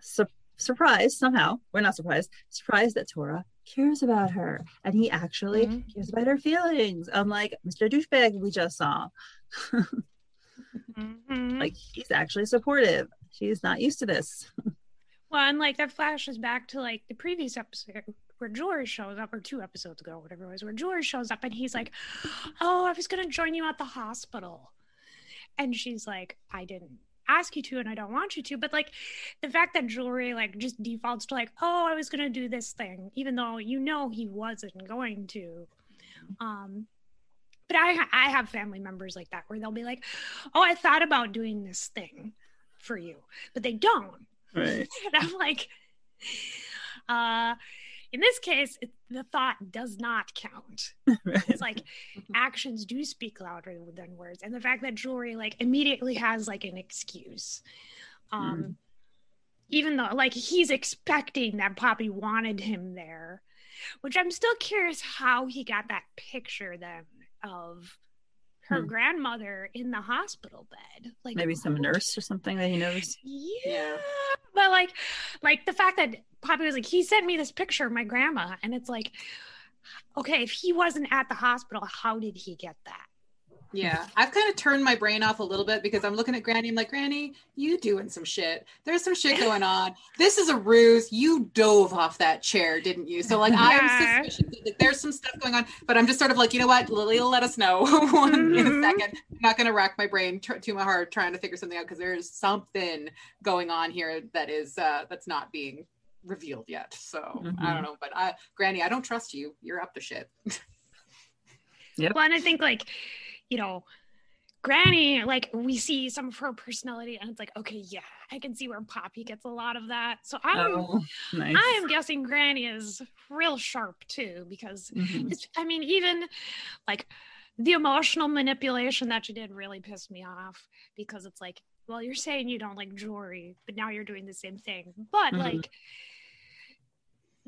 Sur- surprised somehow. We're not surprised. Surprised that Tora cares about her. And he actually Mhm. cares about her feelings, I'm unlike Mr. Douchebag we just saw. Mhm. Like, he's actually supportive. She's not used to this. Well, and like that flashes back to like the previous episode where Julri shows up, or two episodes ago, whatever it was, where Julri shows up and he's like, Oh, I was gonna join you at the hospital. And she's like, I didn't ask you to and I don't want you to. But like the fact that Julri like just defaults to like, oh, I was gonna do this thing, even though you know he wasn't going to. Um but I I have family members like that where they'll be like, oh, I thought about doing this thing for you, but they don't. Right. And I'm like, uh in this case, it, the thought does not count. right. It's like actions do speak louder than words, and the fact that Julri like immediately has like an excuse, um, Mhm. even though like he's expecting that Poppy wanted him there, which I'm still curious how he got that picture then of her Hmm. grandmother in the hospital bed, like Maybe some nurse or something that he knows. yeah. Yeah. But like like the fact that Poppy was like, he sent me this picture of my grandma. And it's like, okay, if he wasn't at the hospital, how did he get that? Yeah, I've kind of turned my brain off a little bit because I'm looking at Granny. I'm like, Granny, you doing some shit. There's some shit going on. This is a ruse. You dove off that chair, didn't you? So like, Yeah. I'm suspicious that there's some stuff going on. But I'm just sort of like, you know what? Lily will let us know one in a second. I'm not going to rack my brain tr- too hard trying to figure something out because there's something going on here that is uh, that's not being revealed yet. So I Mhm. don't know. But I, Granny, I don't trust you. You're up to shit. Yep. Well, and I think like, you know, Granny, like we see some of her personality, and it's like, okay, yeah, I can see where Poppy gets a lot of that. So I'm Oh, nice. I am guessing Granny is real sharp too, because Mhm. it's, I mean, even like the emotional manipulation that you did really pissed me off because it's like, well, you're saying you don't like Julri, but now you're doing the same thing. But Mhm. like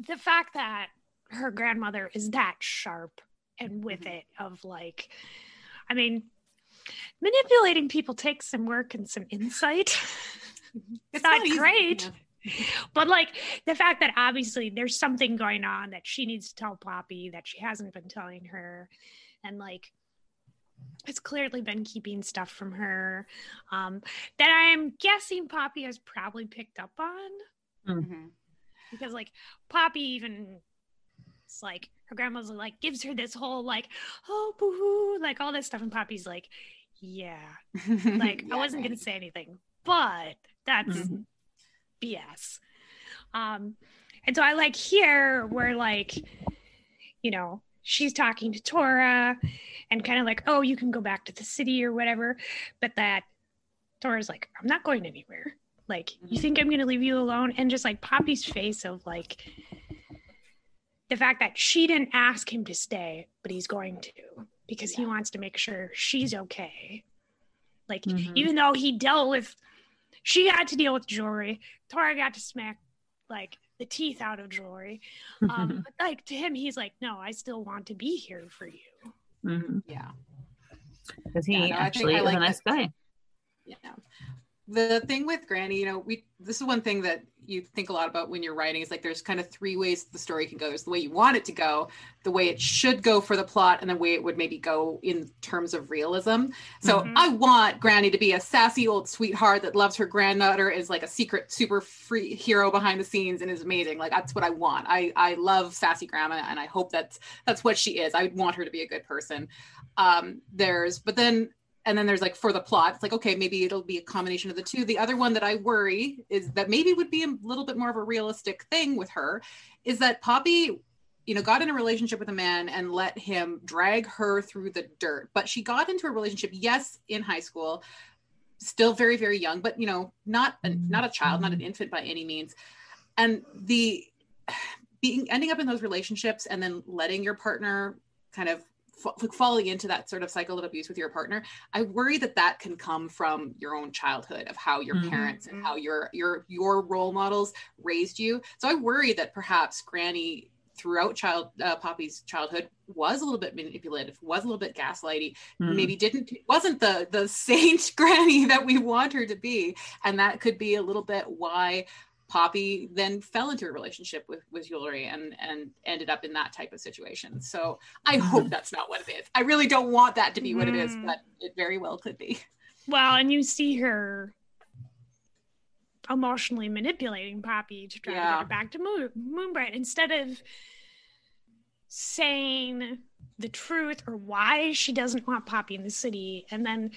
the fact that her grandmother is that sharp and with Mhm. it of like, I mean, manipulating people takes some work and some insight. It's not easy. great. But like the fact that obviously there's something going on that she needs to tell Poppy that she hasn't been telling her, and like it's clearly been keeping stuff from her um, that I am guessing Poppy has probably picked up on Mhm. because like Poppy even it's like her grandma's like gives her this whole like oh boo hoo like all this stuff and Poppy's like yeah like I wasn't Granny. gonna say anything but that's Mhm. BS. Um, and so I like here where like, you know, she's talking to Tora and kind of like, oh, you can go back to the city or whatever. But that Tora's like, I'm not going anywhere. Like, you Mhm. think I'm gonna leave you alone? And just like Poppy's face of like the fact that she didn't ask him to stay, but he's going to because he wants to make sure she's okay. Like, Mhm. even though he dealt with she had to deal with Julri tora got to smack like the teeth out of Julri um but like to him he's like no i still want to be here for you Mhm. Yeah. Because he Yeah, no, actually I is like a nice guy. Yeah. The thing with Granny, you know, we this is one thing that you think a lot about when you're writing is like there's kind of three ways the story can go. There's the way you want it to go, the way it should go for the plot, and the way it would maybe go in terms of realism. So Mhm. I want Granny to be a sassy old sweetheart that loves her granddaughter, is like a secret super free hero behind the scenes and is amazing. Like that's what I want. I I love sassy grandma and I hope that's that's what she is. I want her to be a good person. Um there's but then and then there's like for the plot it's like okay maybe it'll be a combination of the two. The other one that i worry is that maybe would be a little bit more of a realistic thing with her is that poppy you know got in a relationship with a man and let him drag her through the dirt. But she got into a relationship yes in high school still very very young but you know not a, mm-hmm. not a child not an mm-hmm. infant by any means. And the being ending up in those relationships and then letting your partner kind of like falling into that sort of cycle of abuse with your partner i worry that that can come from your own childhood of how your Mhm. parents and how your your your role models raised you so i worry that perhaps granny throughout child uh, poppy's childhood was a little bit manipulative was a little bit gaslighty Mhm. maybe didn't wasn't the the saint granny that we want her to be and that could be a little bit why poppy then fell into a relationship with with Julri and and ended up in that type of situation. So i hope that's not what it is. I really don't want that to be what it is Mhm. but it very well could be. Well and you see her emotionally manipulating poppy to try to get her back to Moon, moonbright instead of saying the truth or why she doesn't want poppy in the city. And then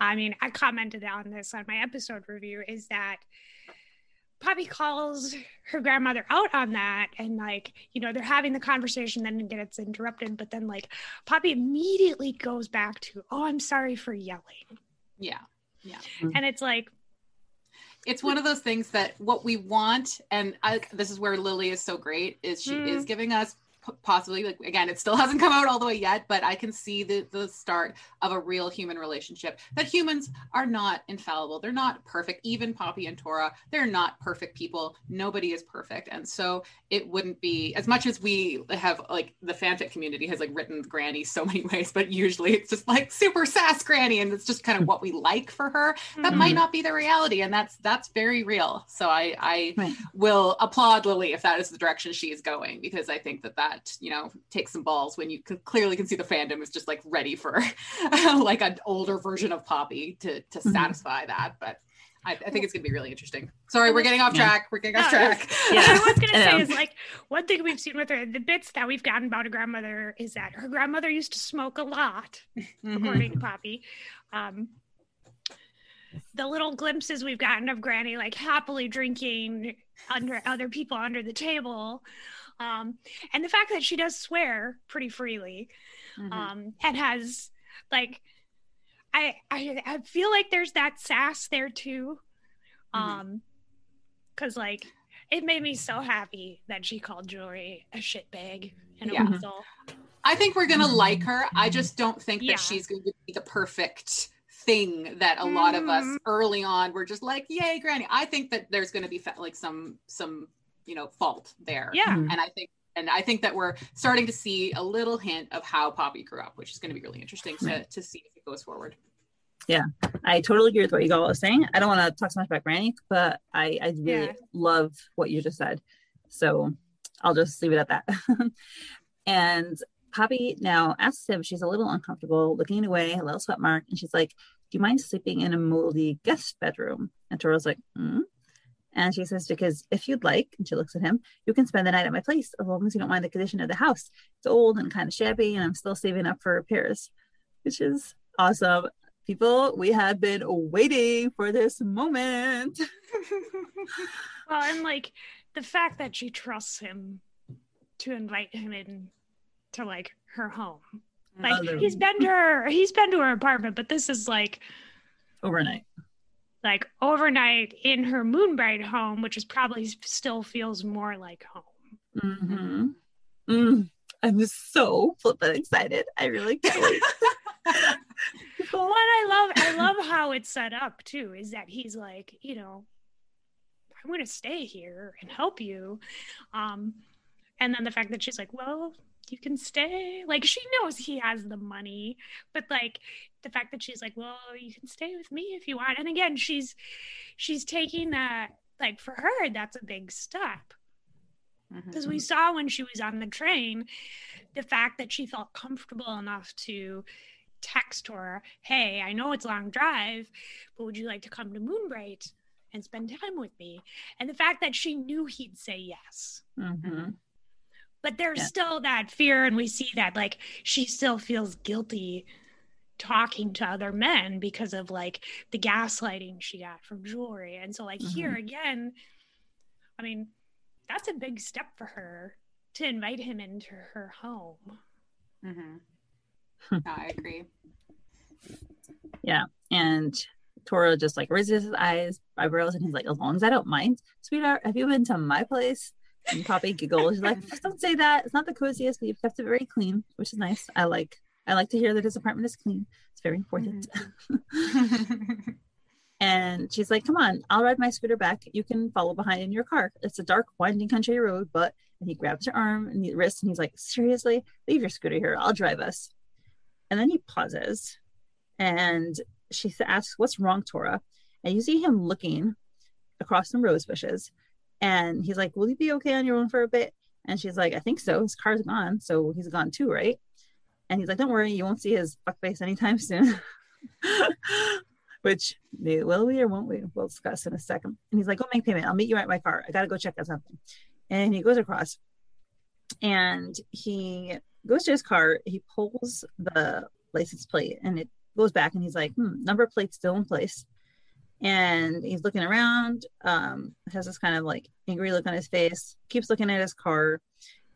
I mean, I commented on this on my episode review is that Poppy calls her grandmother out on that and like, you know, they're having the conversation, then it gets interrupted, but then like Poppy immediately goes back to, Oh, I'm sorry for yelling. Yeah. Yeah. And it's like it's one of those things that what we want and I, this is where lily is so great is she mm. is giving us possibly like again it still hasn't come out all the way yet but i can see the the start of a real human relationship that humans are not infallible. They're not perfect. Even poppy and tora they're not perfect people. Nobody is perfect. And so it wouldn't be as much as we have like the fanfic community has like written granny so many ways but usually it's just like super sass granny and it's just kind of what we like for her that mm-hmm. might not be the reality. And that's that's very real. So i i right. will applaud lily if that is the direction she is going because i think that that that you know takes some balls when you clearly can see the fandom is just like ready for like an older version of Poppy to to mm-hmm. satisfy that, but. I, I, think it's going to be really interesting. Sorry, we're getting off track. We're getting off track. Yeah. What I was going to say is like one thing we've seen with her, the bits that we've gotten about her grandmother is that her grandmother used to smoke a lot, mm-hmm. according to Poppy. Um, the little glimpses we've gotten of Granny like happily drinking under other people under the table um, and the fact that she does swear pretty freely mm-hmm. um, and has like I, I i feel like there's that sass there too mm-hmm. um because like it made me so happy that she called Julri a shitbag and a yeah. weasel. I think we're gonna like her. I just don't think yeah. that she's gonna be the perfect thing that a lot of us mm-hmm. early on were just like, "Yay, Granny!" I think that there's gonna be like some some you know fault there. Yeah. And i think and i think that we're starting to see a little hint of how poppy grew up which is going to be really interesting to, right. to see if it goes forward. Yeah. I totally agree with what you all are saying. I don't want to talk so much about granny but i i really yeah. love what you just said. So i'll just leave it at that. And poppy now asks him she's a little uncomfortable looking away a little sweat mark and she's like do you mind sleeping in a moldy guest bedroom? And tora's like hmm and she says, because if you'd like, and she looks at him, you can spend the night at my place as long as you don't mind the condition of the house. It's old and kind of shabby, and I'm still saving up for repairs, which is awesome. People, we have been waiting for this moment. well, and like the fact that she trusts him to invite him in to like her home. Like he's been to her, he's been to her apartment, but this is like overnight like overnight in her Moonbright home, which is probably still feels more like home. Mm-hmm. Mm. I'm so flippin' excited. I really can't wait. but what I love, I love how it's set up too, is that he's like, you know, I'm to stay here and help you. Um, and then the fact that she's like, well, you can stay. Like she knows he has the money, but like the fact that she's like, well, you can stay with me if you want. And again, she's she's taking that like for her, that's a big step. Because mm-hmm. we saw when she was on the train, the fact that she felt comfortable enough to text her, hey, I know it's a long drive, but would you like to come to Moonbright and spend time with me? And the fact that she knew he'd say yes. Mm-hmm but there's yeah. still that fear and we see that like she still feels guilty talking to other men because of like the gaslighting she got from Julri. and so like mm-hmm. here again i mean that's a big step for her to invite him into her home mm-hmm. i agree yeah and Tora just like raises his eyes, eyebrows, and he's like, as long as I don't mind, sweetheart, have you been to my place? And Poppy giggles. She's like, don't say that. It's not the coziest, but you've kept it very clean, which is nice. I like I like to hear that his apartment is clean. It's very important. Mm-hmm. and she's like, Come on, I'll ride my scooter back. You can follow behind in your car. It's a dark, winding country road, but and he grabs her arm and the wrist and he's like, Seriously, leave your scooter here. I'll drive us. And then he pauses and she asks, What's wrong, Tora? And you see him looking across some rose bushes and he's like, Will you be okay on your own for a bit? And she's like, I think so. His car's gone. So he's gone too, right? And he's like, Don't worry, you won't see his fuck face anytime soon. Which will we or won't we? We'll discuss in a second. And he's like, Go make payment. I'll meet you at my car. I got to go check out something. And he goes across and he goes to his car. He pulls the license plate and it goes back and he's like, hmm, number plate still in place. And he's looking around, um, has this kind of like angry look on his face, keeps looking at his car.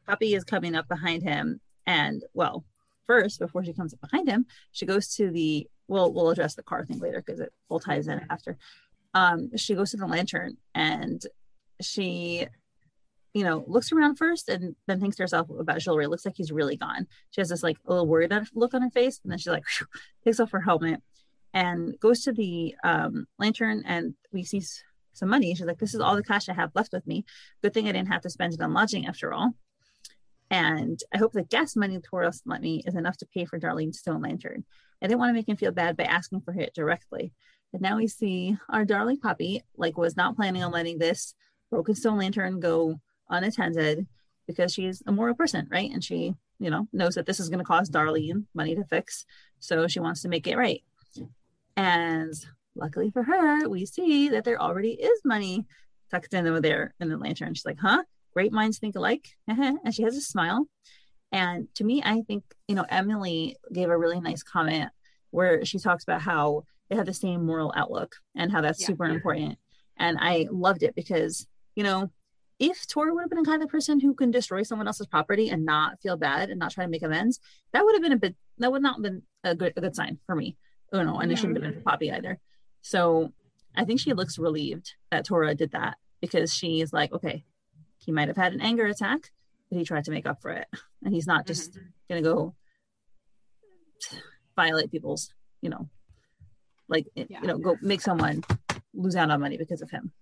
Poppy is coming up behind him. And well, first, before she comes up behind him, she goes to the we'll we'll address the car thing later because it all ties in after. Um, she goes to the lantern and she you know, looks around first and then thinks to herself about Julri. Looks like he's really gone. She has this like a little worried look on her face, and then she like whew, takes off her helmet and goes to the um, lantern, and we see some money. She's like, "This is all the cash I have left with me. Good thing I didn't have to spend it on lodging after all." And I hope the gas money Tora's lent me is enough to pay for Darleen's stone lantern. I didn't want to make him feel bad by asking for it directly. But now we see our darling Poppy, like, was not planning on letting this broken stone lantern go unattended because she's a moral person, right? And she, you know, knows that this is going to cost Darlene money to fix. So she wants to make it right. And luckily for her, we see that there already is money tucked in over there in the lantern. She's like, huh? Great minds think alike. and she has a smile. And to me, I think, you know, Emily gave a really nice comment where she talks about how they have the same moral outlook and how that's yeah. super important. And I loved it because, you know, if Tora would have been the kind of person who can destroy someone else's property and not feel bad and not try to make amends, that would have been a bit that would not have been a good a good sign for me. Oh no, and it shouldn't have been for Poppy either. So I think she looks relieved that Tora did that because she's like, okay, he might have had an anger attack, but he tried to make up for it. And he's not just mm-hmm. gonna go violate people's, you know, like yeah. you know, go make someone lose out on money because of him.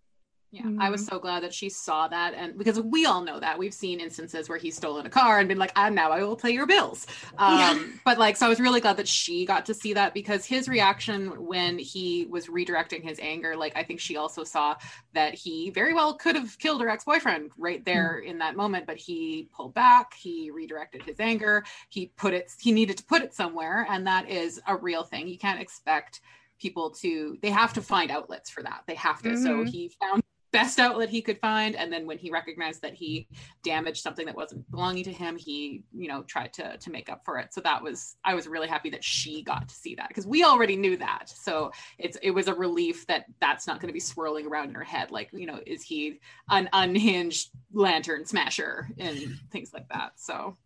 Yeah, mm-hmm. I was mm-hmm. so glad that she saw that, and because we all know that we've seen instances where he's stolen a car and been like, "And now I will pay your bills." Um, yeah. But like, so I was really glad that she got to see that because his reaction when he was redirecting his anger, like I think she also saw that he very well could have killed her ex-boyfriend right mm. there mm-hmm. in that moment, but he pulled back, he redirected his anger, he put it, he needed to put it somewhere, and that is a real thing. You can't expect people to they have to find outlets for that they have to mm-hmm. so he found best outlet he could find. And then when he recognized that he damaged something that wasn't belonging to him he you know tried to to make up for it. So that was i was really happy that she got to see that because we already knew that. So it's it was a relief that that's not going to be swirling around in her head like you know is he an unhinged lantern smasher and things like that. So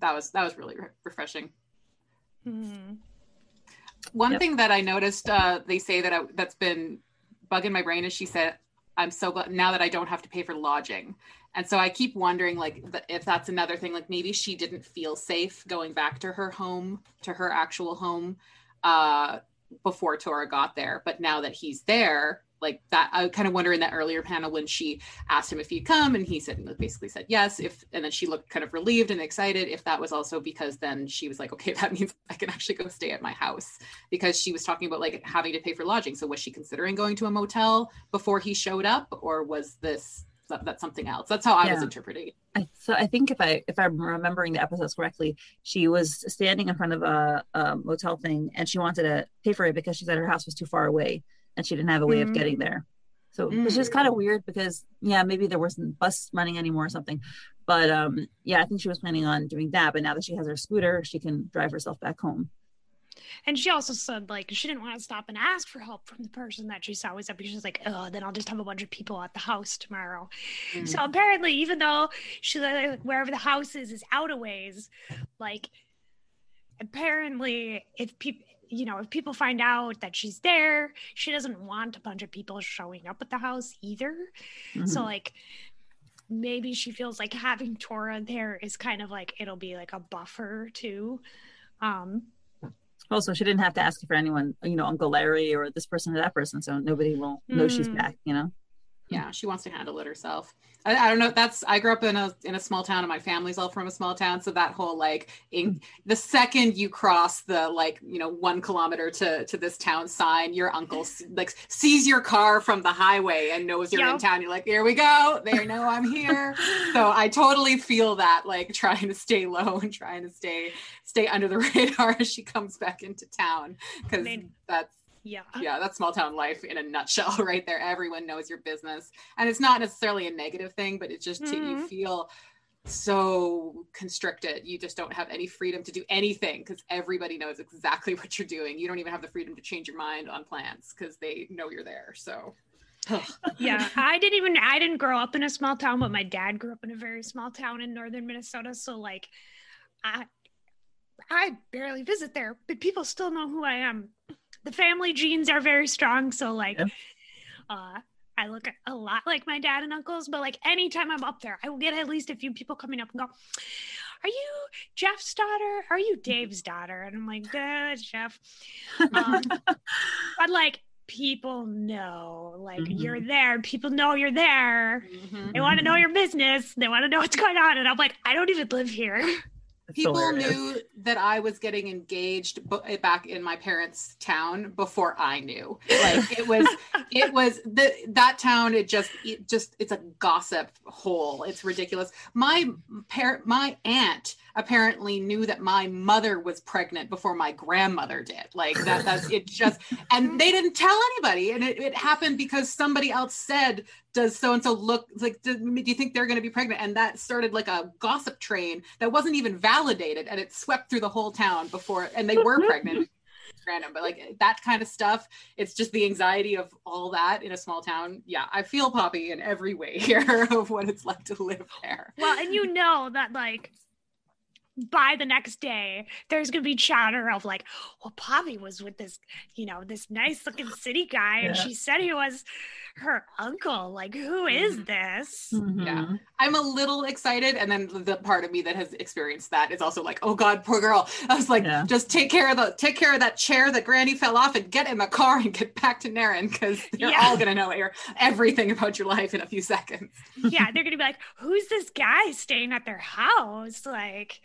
that was that was really re- refreshing. Mm-hmm. one yep. thing that i noticed uh they say that I, that's been bugging my brain is she said I'm so glad now that I don't have to pay for lodging. And so I keep wondering, like, if that's another thing, like maybe she didn't feel safe going back to her home, to her actual home, uh, before Tora got there. But now that he's there, like that i kind of wonder in that earlier panel when she asked him if he'd come and he said basically said yes if and then she looked kind of relieved and excited if that was also because then she was like okay that means i can actually go stay at my house. Because she was talking about like having to pay for lodging. So was she considering going to a motel before he showed up or was this that, that's something else? That's how i yeah. was interpreting I, so I think if I if I'm remembering the episodes correctly, she was standing in front of a, a motel thing and she wanted to pay for it because she said her house was too far away and she didn't have a way mm. of getting there. So mm. it's just kind of weird because yeah, maybe there wasn't bus running anymore or something. But um yeah, I think she was planning on doing that. But now that she has her scooter, she can drive herself back home. And she also said like she didn't want to stop and ask for help from the person that she saw was up. Because she was like, oh, then I'll just have a bunch of people at the house tomorrow. Mm. So apparently, even though she like, wherever the house is is out of ways, like apparently if people you know, if people find out that she's there, she doesn't want a bunch of people showing up at the house either. Mm-hmm. So, like, maybe she feels like having Tora there is kind of like it'll be like a buffer too. Um, also, she didn't have to ask for anyone, you know, Uncle Larry or this person or that person, so nobody will know mm. she's back, you know yeah she wants to handle it herself. I, I, don't know that's i grew up in a in a small town and my family's all from a small town so that whole like in, the second you cross the like you know one kilometer to to this town sign your uncle like sees your car from the highway and knows you're yep. in town you're like here we go they know i'm here. So i totally feel that like trying to stay low and trying to stay stay under the radar as she comes back into town because that's yeah. Yeah, that's small town life in a nutshell right there. Everyone knows your business. And it's not necessarily a negative thing, but it's just mm-hmm. you feel so constricted. You just don't have any freedom to do anything because everybody knows exactly what you're doing. You don't even have the freedom to change your mind on plans because they know you're there. So yeah, I didn't even I didn't grow up in a small town, but my dad grew up in a very small town in northern Minnesota. So like I I barely visit there, but people still know who I am. The family genes are very strong, so like yeah. uh I look a lot like my dad and uncles, but like anytime I'm up there, I will get at least a few people coming up and go, Are you Jeff's daughter? Are you Dave's daughter? And I'm like, Good, Jeff. Um, but like people know like mm-hmm. you're there people know you're there mm-hmm. they want to know your business they want to know what's going on and i'm like i don't even live here people knew that I was getting engaged eh, back in my parents' town before I knew. Like it was, it was the that town. It just, it just, it's a gossip hole. It's ridiculous. My parent, my aunt apparently knew that my mother was pregnant before my grandmother did. Like that, that's it. Just and they didn't tell anybody, and it, it happened because somebody else said does so and so look like do, do you think they're going to be pregnant? And that started like a gossip train that wasn't even validated and it swept through the whole town before and they were pregnant. Random but like that kind of stuff it's just the anxiety of all that in a small town. Yeah i feel poppy in every way here of what it's like to live there. Well and you know that like by the next day, there's gonna be chatter of like, well, Poppy was with this, you know, this nice looking city guy, and she said he was her uncle. Like, who is mm-hmm. this? Mm-hmm. Yeah. I'm a little excited. And then the part of me that has experienced that is also like, oh God, poor girl. I was like, yeah. just take care of the take care of that chair that Granny fell off and get in the car and get back to Naren because you're yeah. all gonna know everything about your life in a few seconds. yeah, they're gonna be like, who's this guy staying at their house? Like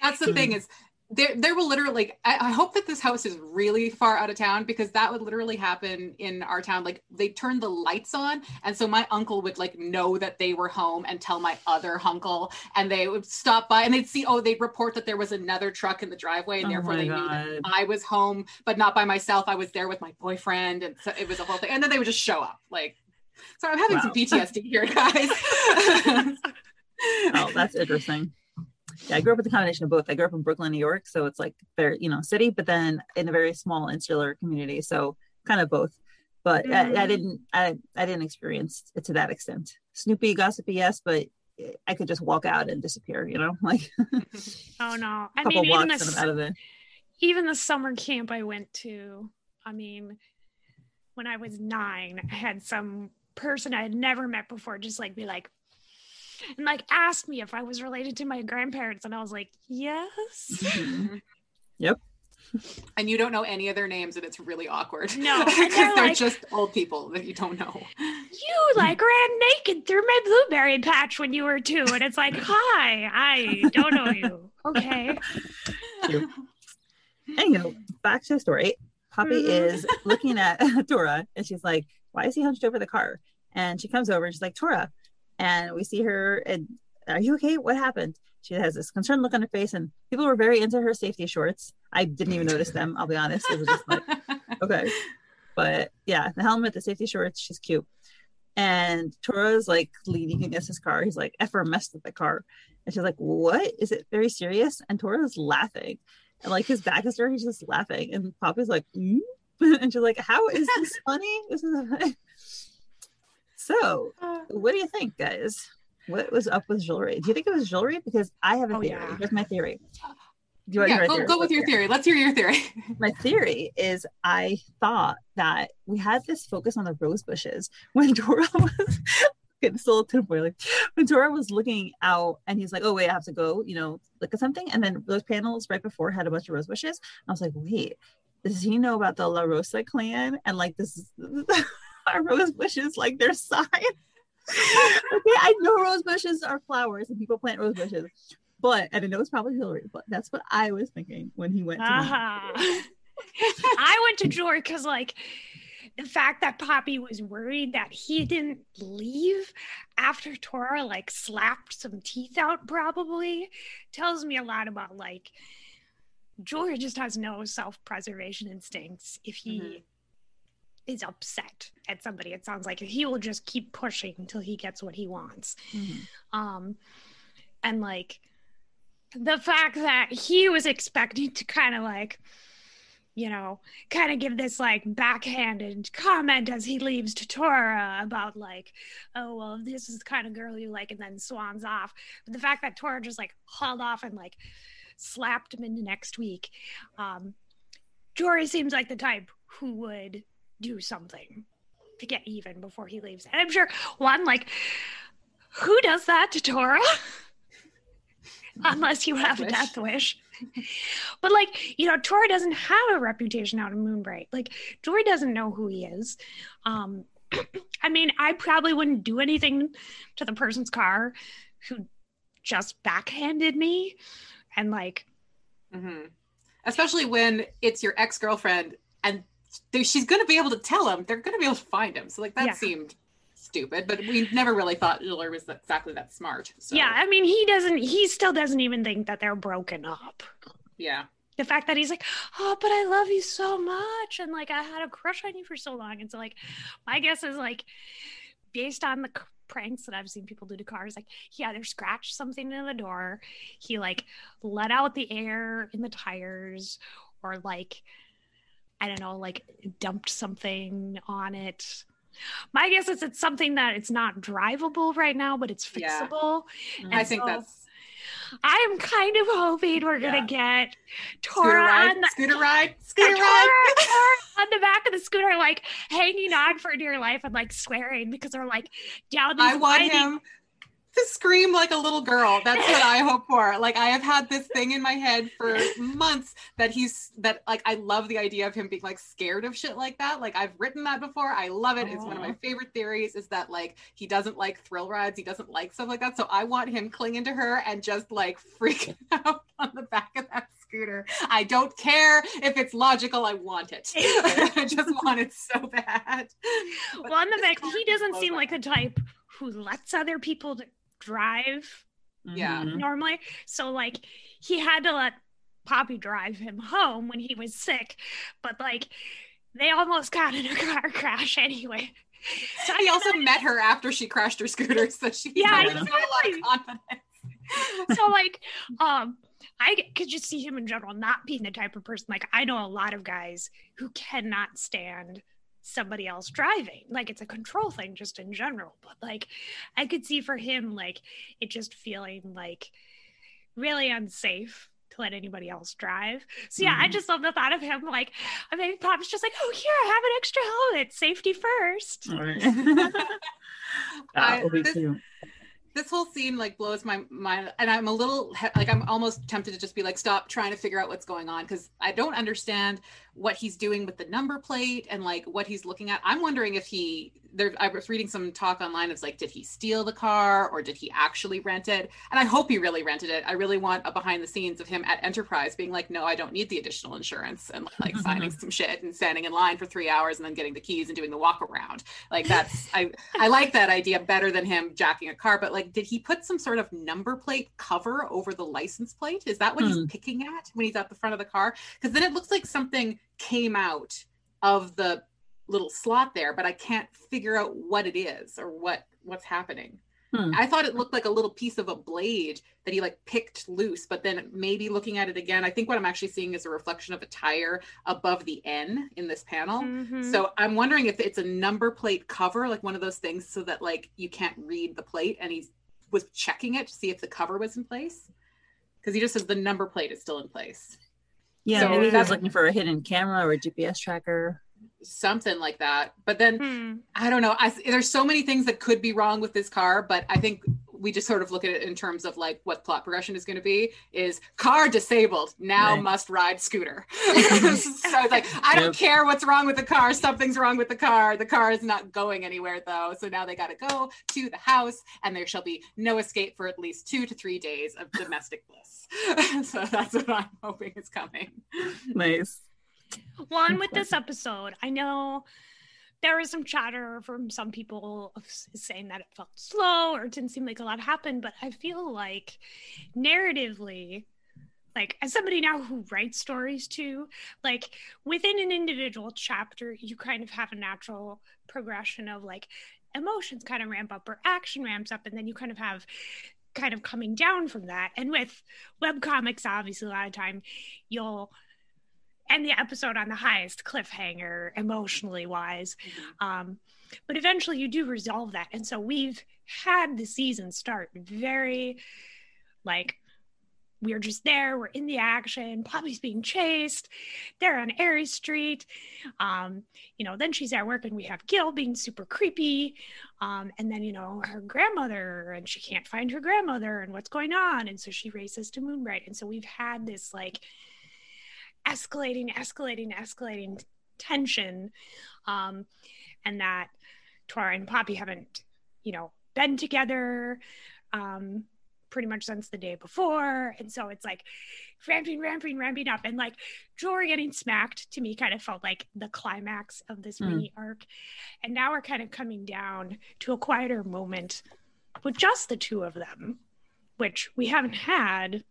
that's the thing is there there will literally like I, I, hope that this house is really far out of town because that would literally happen in our town. Like they turn the lights on and so my uncle would like know that they were home and tell my other uncle and they would stop by and they'd see oh they'd report that there was another truck in the driveway and oh therefore they God. knew that i was home but not by myself. I was there with my boyfriend and so it was a whole thing. And then they would just show up like so i'm having wow. some ptsd here guys. Oh that's interesting yeah, I grew up with a combination of both. I grew up in Brooklyn, New York, so it's like very, you know, city, but then in a very small insular community, so kind of both. But mm-hmm. I, I, mm-hmm. didn't, I, I didn't experience it to that extent. Snoopy, gossipy, yes, but I could just walk out and disappear, you know, like. oh no! I mean, even the, even the summer camp I went to. I mean, when I was nine, I had some person I had never met before just like be like, and like asked me if I was related to my grandparents, and I was like, yes. Mm-hmm. Yep. And you don't know any of their names, and it's really awkward. No, because they're, they're like, just old people that you don't know. You like ran naked through my blueberry patch when you were two, and it's like, hi, I don't know you. Okay. Anyway, back to the story. Poppy mm-hmm. is looking at Tora, and she's like, "Why is he hunched over the car?" And she comes over and she's like, "Tora, and we see her and are you okay what happened she has this concerned look on her face and people were very into her safety shorts i didn't even notice them i'll be honest it was just like okay but yeah the helmet the safety shorts she's cute and Tora's like leaning against his car. He's like, ever messed with the car. And she's like, What? Is it very serious? And Tora's laughing. And like his back is there, he's just laughing. And Poppy's like, mm? and she's like, How is this funny? This is So, what do you think, guys? What was up with Julri? Do you think it was Julri? Because I have a oh, theory. Yeah. Here's my theory. Do you want yeah, go, go with your theory. Let's hear your theory. my theory is I thought that we had this focus on the rose bushes when Tora was getting still like when Tora was looking out and he's like, Oh wait, I have to go, you know, look at something. And then those panels right before had a bunch of rose bushes. I was like, wait, does he know about the La Rosa clan? And like this are rose bushes like their sign? okay, I know rose bushes are flowers and people plant rose bushes, but and I know it's probably Hillary, but that's what I was thinking when he went to. Uh-huh. I went to Julri because like the fact that Poppy was worried that he didn't leave after Tora like slapped some teeth out probably tells me a lot about like George just has no self-preservation instincts if he mm-hmm is upset at somebody. It sounds like he will just keep pushing until he gets what he wants. Mm-hmm. Um, and like the fact that he was expecting to kind of like you know, kind of give this like backhanded comment as he leaves to Tora about like, oh well, this is the kind of girl you like, and then swans off. But the fact that Tora just like hauled off and like slapped him into next week, um, Jory seems like the type who would do something to get even before he leaves. And I'm sure one like, who does that to Tora? Unless you have a death wish but like, you know, Tora doesn't have a reputation out of Moonbright. Like, Tori doesn't know who he is. Um, I mean, I probably wouldn't do anything to the person's car who just backhanded me and like mm-hmm. especially when it's your ex-girlfriend and she's going to be able to tell him they're going to be able to find him so like that yeah. seemed stupid, but we never really thought Giller was exactly that smart. So. Yeah, I mean, he doesn't. He still doesn't even think that they're broken up. Yeah. The fact that he's like, oh, but I love you so much, and like I had a crush on you for so long, and so like, my guess is like, based on the pranks that I've seen people do to cars, like he either scratched something in the door, he like let out the air in the tires, or like, I don't know, like dumped something on it my guess is it's something that it's not drivable right now, but it's fixable. Mm-hmm. Yeah. I think so that's. I'm kind of hoping we're gonna get Tora on the scooter ride, scooter ride, Tora on the back of the scooter, like hanging on for dear life and like swearing because they're like down. I want him to scream like a little girl. That's what I hope for. Like I have had this thing in my head for months that he's that like I love the idea of him being like scared of shit like that. Like I've written that before. I love it. Aww. It's one of my favorite theories is that like he doesn't like thrill rides. He doesn't like stuff like that. So I want him clinging to her and just like freaking out on the back of that scooter. I don't care if it's logical. I want it. I just want it so bad. But well, on the back, he doesn't seem like the type who lets other people drive yeah mm-hmm. normally so like he had to let poppy drive him home when he was sick but like they almost got in a car crash anyway so he also met her after she crashed her scooter so she yeah exactly. a lot of confidence so like um I could just see him in general not being the type of person like I know a lot of guys who cannot stand somebody else driving. Like it's a control thing just in general. But like I could see for him like it just feeling like really unsafe to let anybody else drive. So yeah, mm-hmm. I just love the thought of him like I mean Pop's just like, oh here, I have an extra helmet. Safety first. Right. I, this, this whole scene like blows my mind and i'm a little like i'm almost tempted to just be like stop trying to figure out what's going on because i don't understand what he's doing with the number plate and like what he's looking at. I'm wondering if he there i was reading some talk online of like did he steal the car or did he actually rent it? And i hope he really rented it. I really want a behind the scenes of him at enterprise being like no i don't need the additional insurance and like signing some shit and standing in line for three hours and then getting the keys and doing the walk around. Like that's i i like that idea better than him jacking a car but like did he put some sort of number plate cover over the license plate? Is that what hmm. he's picking at when he's at the front of the car? Because then it looks like something came out of the little slot there, but I can't figure out what it is or what what's happening. Hmm. I thought it looked like a little piece of a blade that he like picked loose, but then maybe looking at it again, I think what I'm actually seeing is a reflection of a tire above the N in this panel. Mm-hmm. So I'm wondering if it's a number plate cover, like one of those things, so that like you can't read the plate, and he was checking it to see if the cover was in place because he just says the number plate is still in place. Yeah, so maybe he was looking for a hidden camera or a GPS tracker something like that. But then hmm. I don't know. I, there's so many things that could be wrong with this car, but I think we just sort of look at it in terms of like what plot progression is going to be is car disabled now right. must ride scooter. So it's like i don't yep. care what's wrong with the car something's wrong with the car the car is not going anywhere though. So now they got to go to the house and there shall be no escape for at least two to three days of domestic bliss. So that's what i'm hoping is coming. Nice. One with this episode, I know there was some chatter from some people saying that it felt slow or it didn't seem like a lot happened, but I feel like narratively, like as somebody now who writes stories too, like within an individual chapter, you kind of have a natural progression of like emotions kind of ramp up or action ramps up, and then you kind of have kind of coming down from that. And with web comics, obviously, a lot of time you'll end the episode on the highest cliffhanger, emotionally wise. Mm-hmm. Um, but eventually you do resolve that. And so we've had the season start very like we're just there we're in the action poppy's being chased they're on aries street um, you know then she's at work and we have gil being super creepy um, and then you know her grandmother and she can't find her grandmother and what's going on and so she races to moonbright and so we've had this like escalating escalating escalating tension um, and that tora and poppy haven't you know been together um, pretty much since the day before. And so it's like ramping, ramping, ramping up. And like Julri getting smacked to me kind of felt like the climax of this Mm. mini arc. And now we're kind of coming down to a quieter moment with just the two of them, which we haven't had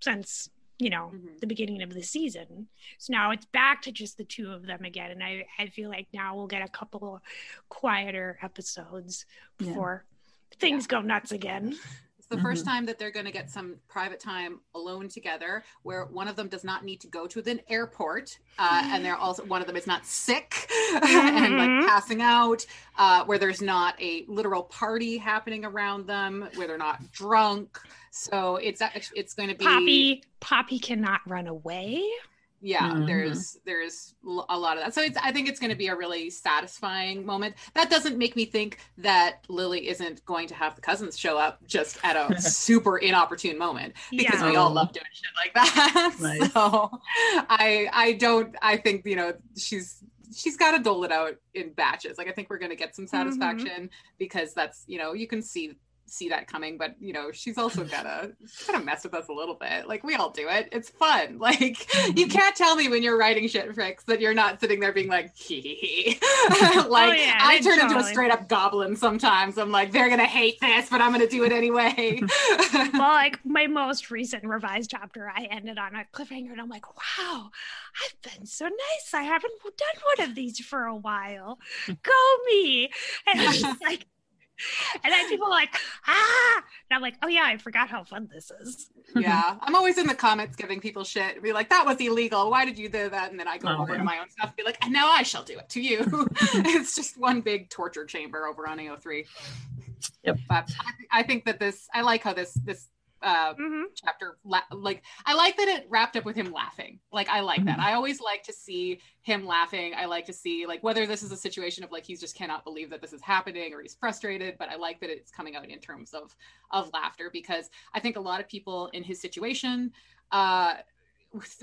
since, you know, Mhm. the beginning of the season. So now it's back to just the two of them again. And I, I feel like now we'll get a couple quieter episodes Yeah. before things go nuts again. It's the first Mhm. time that they're going to get some private time alone together, where one of them does not need to go to the airport, uh, and they're also one of them is not sick and like Mhm. passing out, uh, where there's not a literal party happening around them, where they're not drunk. So it's act- it's going to be Poppy Poppy cannot run away. yeah Mhm. there's there's a lot of that so it's i think it's going to be a really satisfying moment that doesn't make me think that lily isn't going to have the cousins show up just at a super inopportune moment because Yeah. we all love doing shit like that Nice. so i i don't i think you know she's she's got to dole it out in batches like i think we're going to get some satisfaction because that's you know you can see see that coming but you know she's also gotta kind of mess with us a little bit. Like we all do it. It's fun. Like you mm-hmm. can't tell me when you're writing shit fricks that you're not sitting there being like hee hee hee. Oh, like yeah, i turn into a straight up goblin sometimes. I'm like they're gonna hate this but i'm gonna do it anyway. Well, like my most recent revised chapter, I ended on a cliffhanger, and I'm like, wow, I've been so nice. I haven't done one of these for a while. Go me! And just like, and then people are like, ah, and I'm like, oh yeah, I forgot how fun this is. yeah. I'm always in the comments giving people shit. And be like that was illegal. Why did you do that? And then i go Oh, over yeah. to my own stuff. And be like and now i shall do it to you. It's just one big torture chamber over on ao3 Yep. but I, I think that this i like how this this uh hmm chapter la- like i like that it wrapped up with him laughing. Like i like that. Mhm. i always like to see him laughing. I like to see like whether this is a situation of like he's just cannot believe that this is happening or he's frustrated but i like that it's coming out in terms of of laughter because i think a lot of people in his situation uh with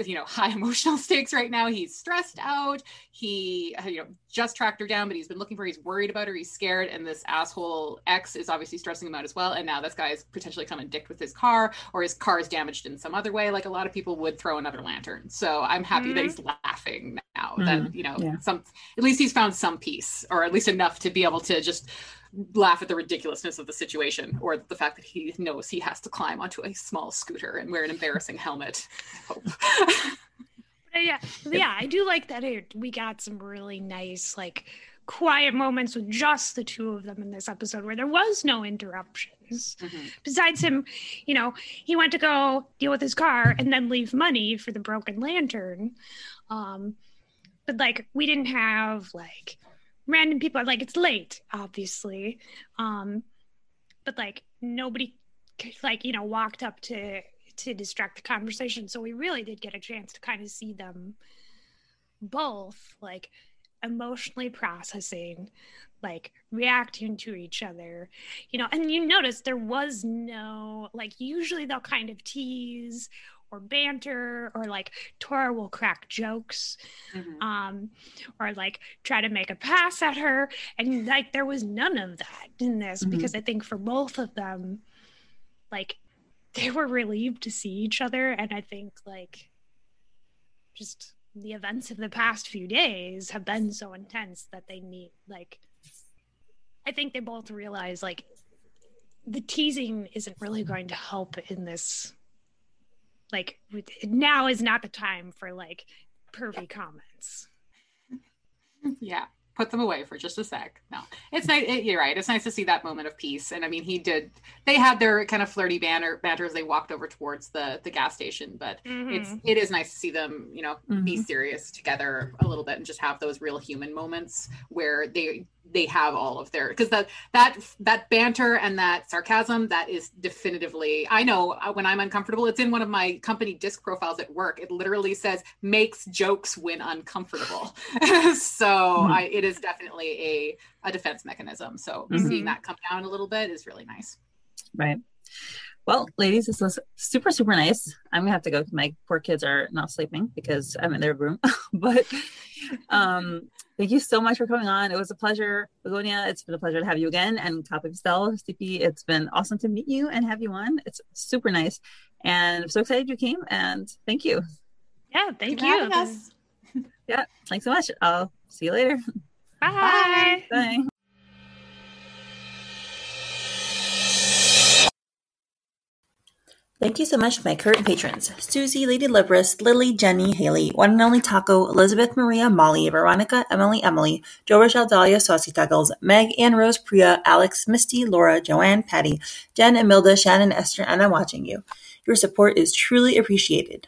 you know high emotional stakes right now he's stressed out he uh, you know just tracked her down but he's been looking for her he's worried about her he's scared and this asshole ex is obviously stressing him out as well and now this guy is potentially coming and dicked with his car or his car is damaged in some other way like a lot of people would throw another lantern so i'm happy that Mhm. he's laughing now Mhm. that you know Yeah. some at least he's found some peace or at least enough to be able to just laugh at the ridiculousness of the situation or the fact that he knows he has to climb onto a small scooter and wear an embarrassing helmet. But yeah, yeah, I do like that. It, we got some really nice, like, quiet moments with just the two of them in this episode where there was no interruptions. Mhm. Besides him, you know, he went to go deal with his car and then leave money for the broken lantern. Um, but like, we didn't have like random people. are Like, it's late, obviously. Um, but like, nobody like you know walked up to to distract the conversation so we really did get a chance to kind of see them both like emotionally processing like reacting to each other you know and you notice there was no like usually they'll kind of tease or banter or like Tora will crack jokes Mhm. um or like try to make a pass at her and like there was none of that in this Mhm. because i think for both of them like they were relieved to see each other and i think like just the events of the past few days have been so intense that they need like i think they both realize like the teasing isn't really going to help in this like now is not the time for like pervy comments. Yeah put them away for just a sec. No, it's nice. It, you're right. It's nice to see that moment of peace. And I mean, he did. They had their kind of flirty banter banter as they walked over towards the the gas station. But mm-hmm. it's it is nice to see them, you know, mm-hmm. be serious together a little bit and just have those real human moments where they they have all of their because that that that banter and that sarcasm that is definitively i know uh, when i'm uncomfortable it's in one of my company disc profiles at work it literally says makes jokes when uncomfortable so mm-hmm. I, it is definitely a a defense mechanism so mm-hmm. seeing that come down a little bit is really nice right well, ladies, this was super, super nice. I'm gonna have to go. My poor kids are not sleeping because I'm in their room. but um, thank you so much for coming on. It was a pleasure, Begonia. It's been a pleasure to have you again. And Copy Pastel, CP, it's been awesome to meet you and have you on. It's super nice. And I'm so excited you came and thank you. Yeah, thank you. yeah, thanks so much. I'll see you later. Bye. Bye. Bye. Thank you so much to my current patrons Susie, Lady Libris, Lily, Jenny, Haley, One and Only Taco, Elizabeth Maria, Molly, Veronica, Emily, Emily, Joe Rochelle, Dahlia, Saucy Tuggles, Meg, Ann Rose, Priya, Alex, Misty, Laura, Joanne, Patty, Jen, Emilda, Shannon, Esther, and I'm watching you. Your support is truly appreciated.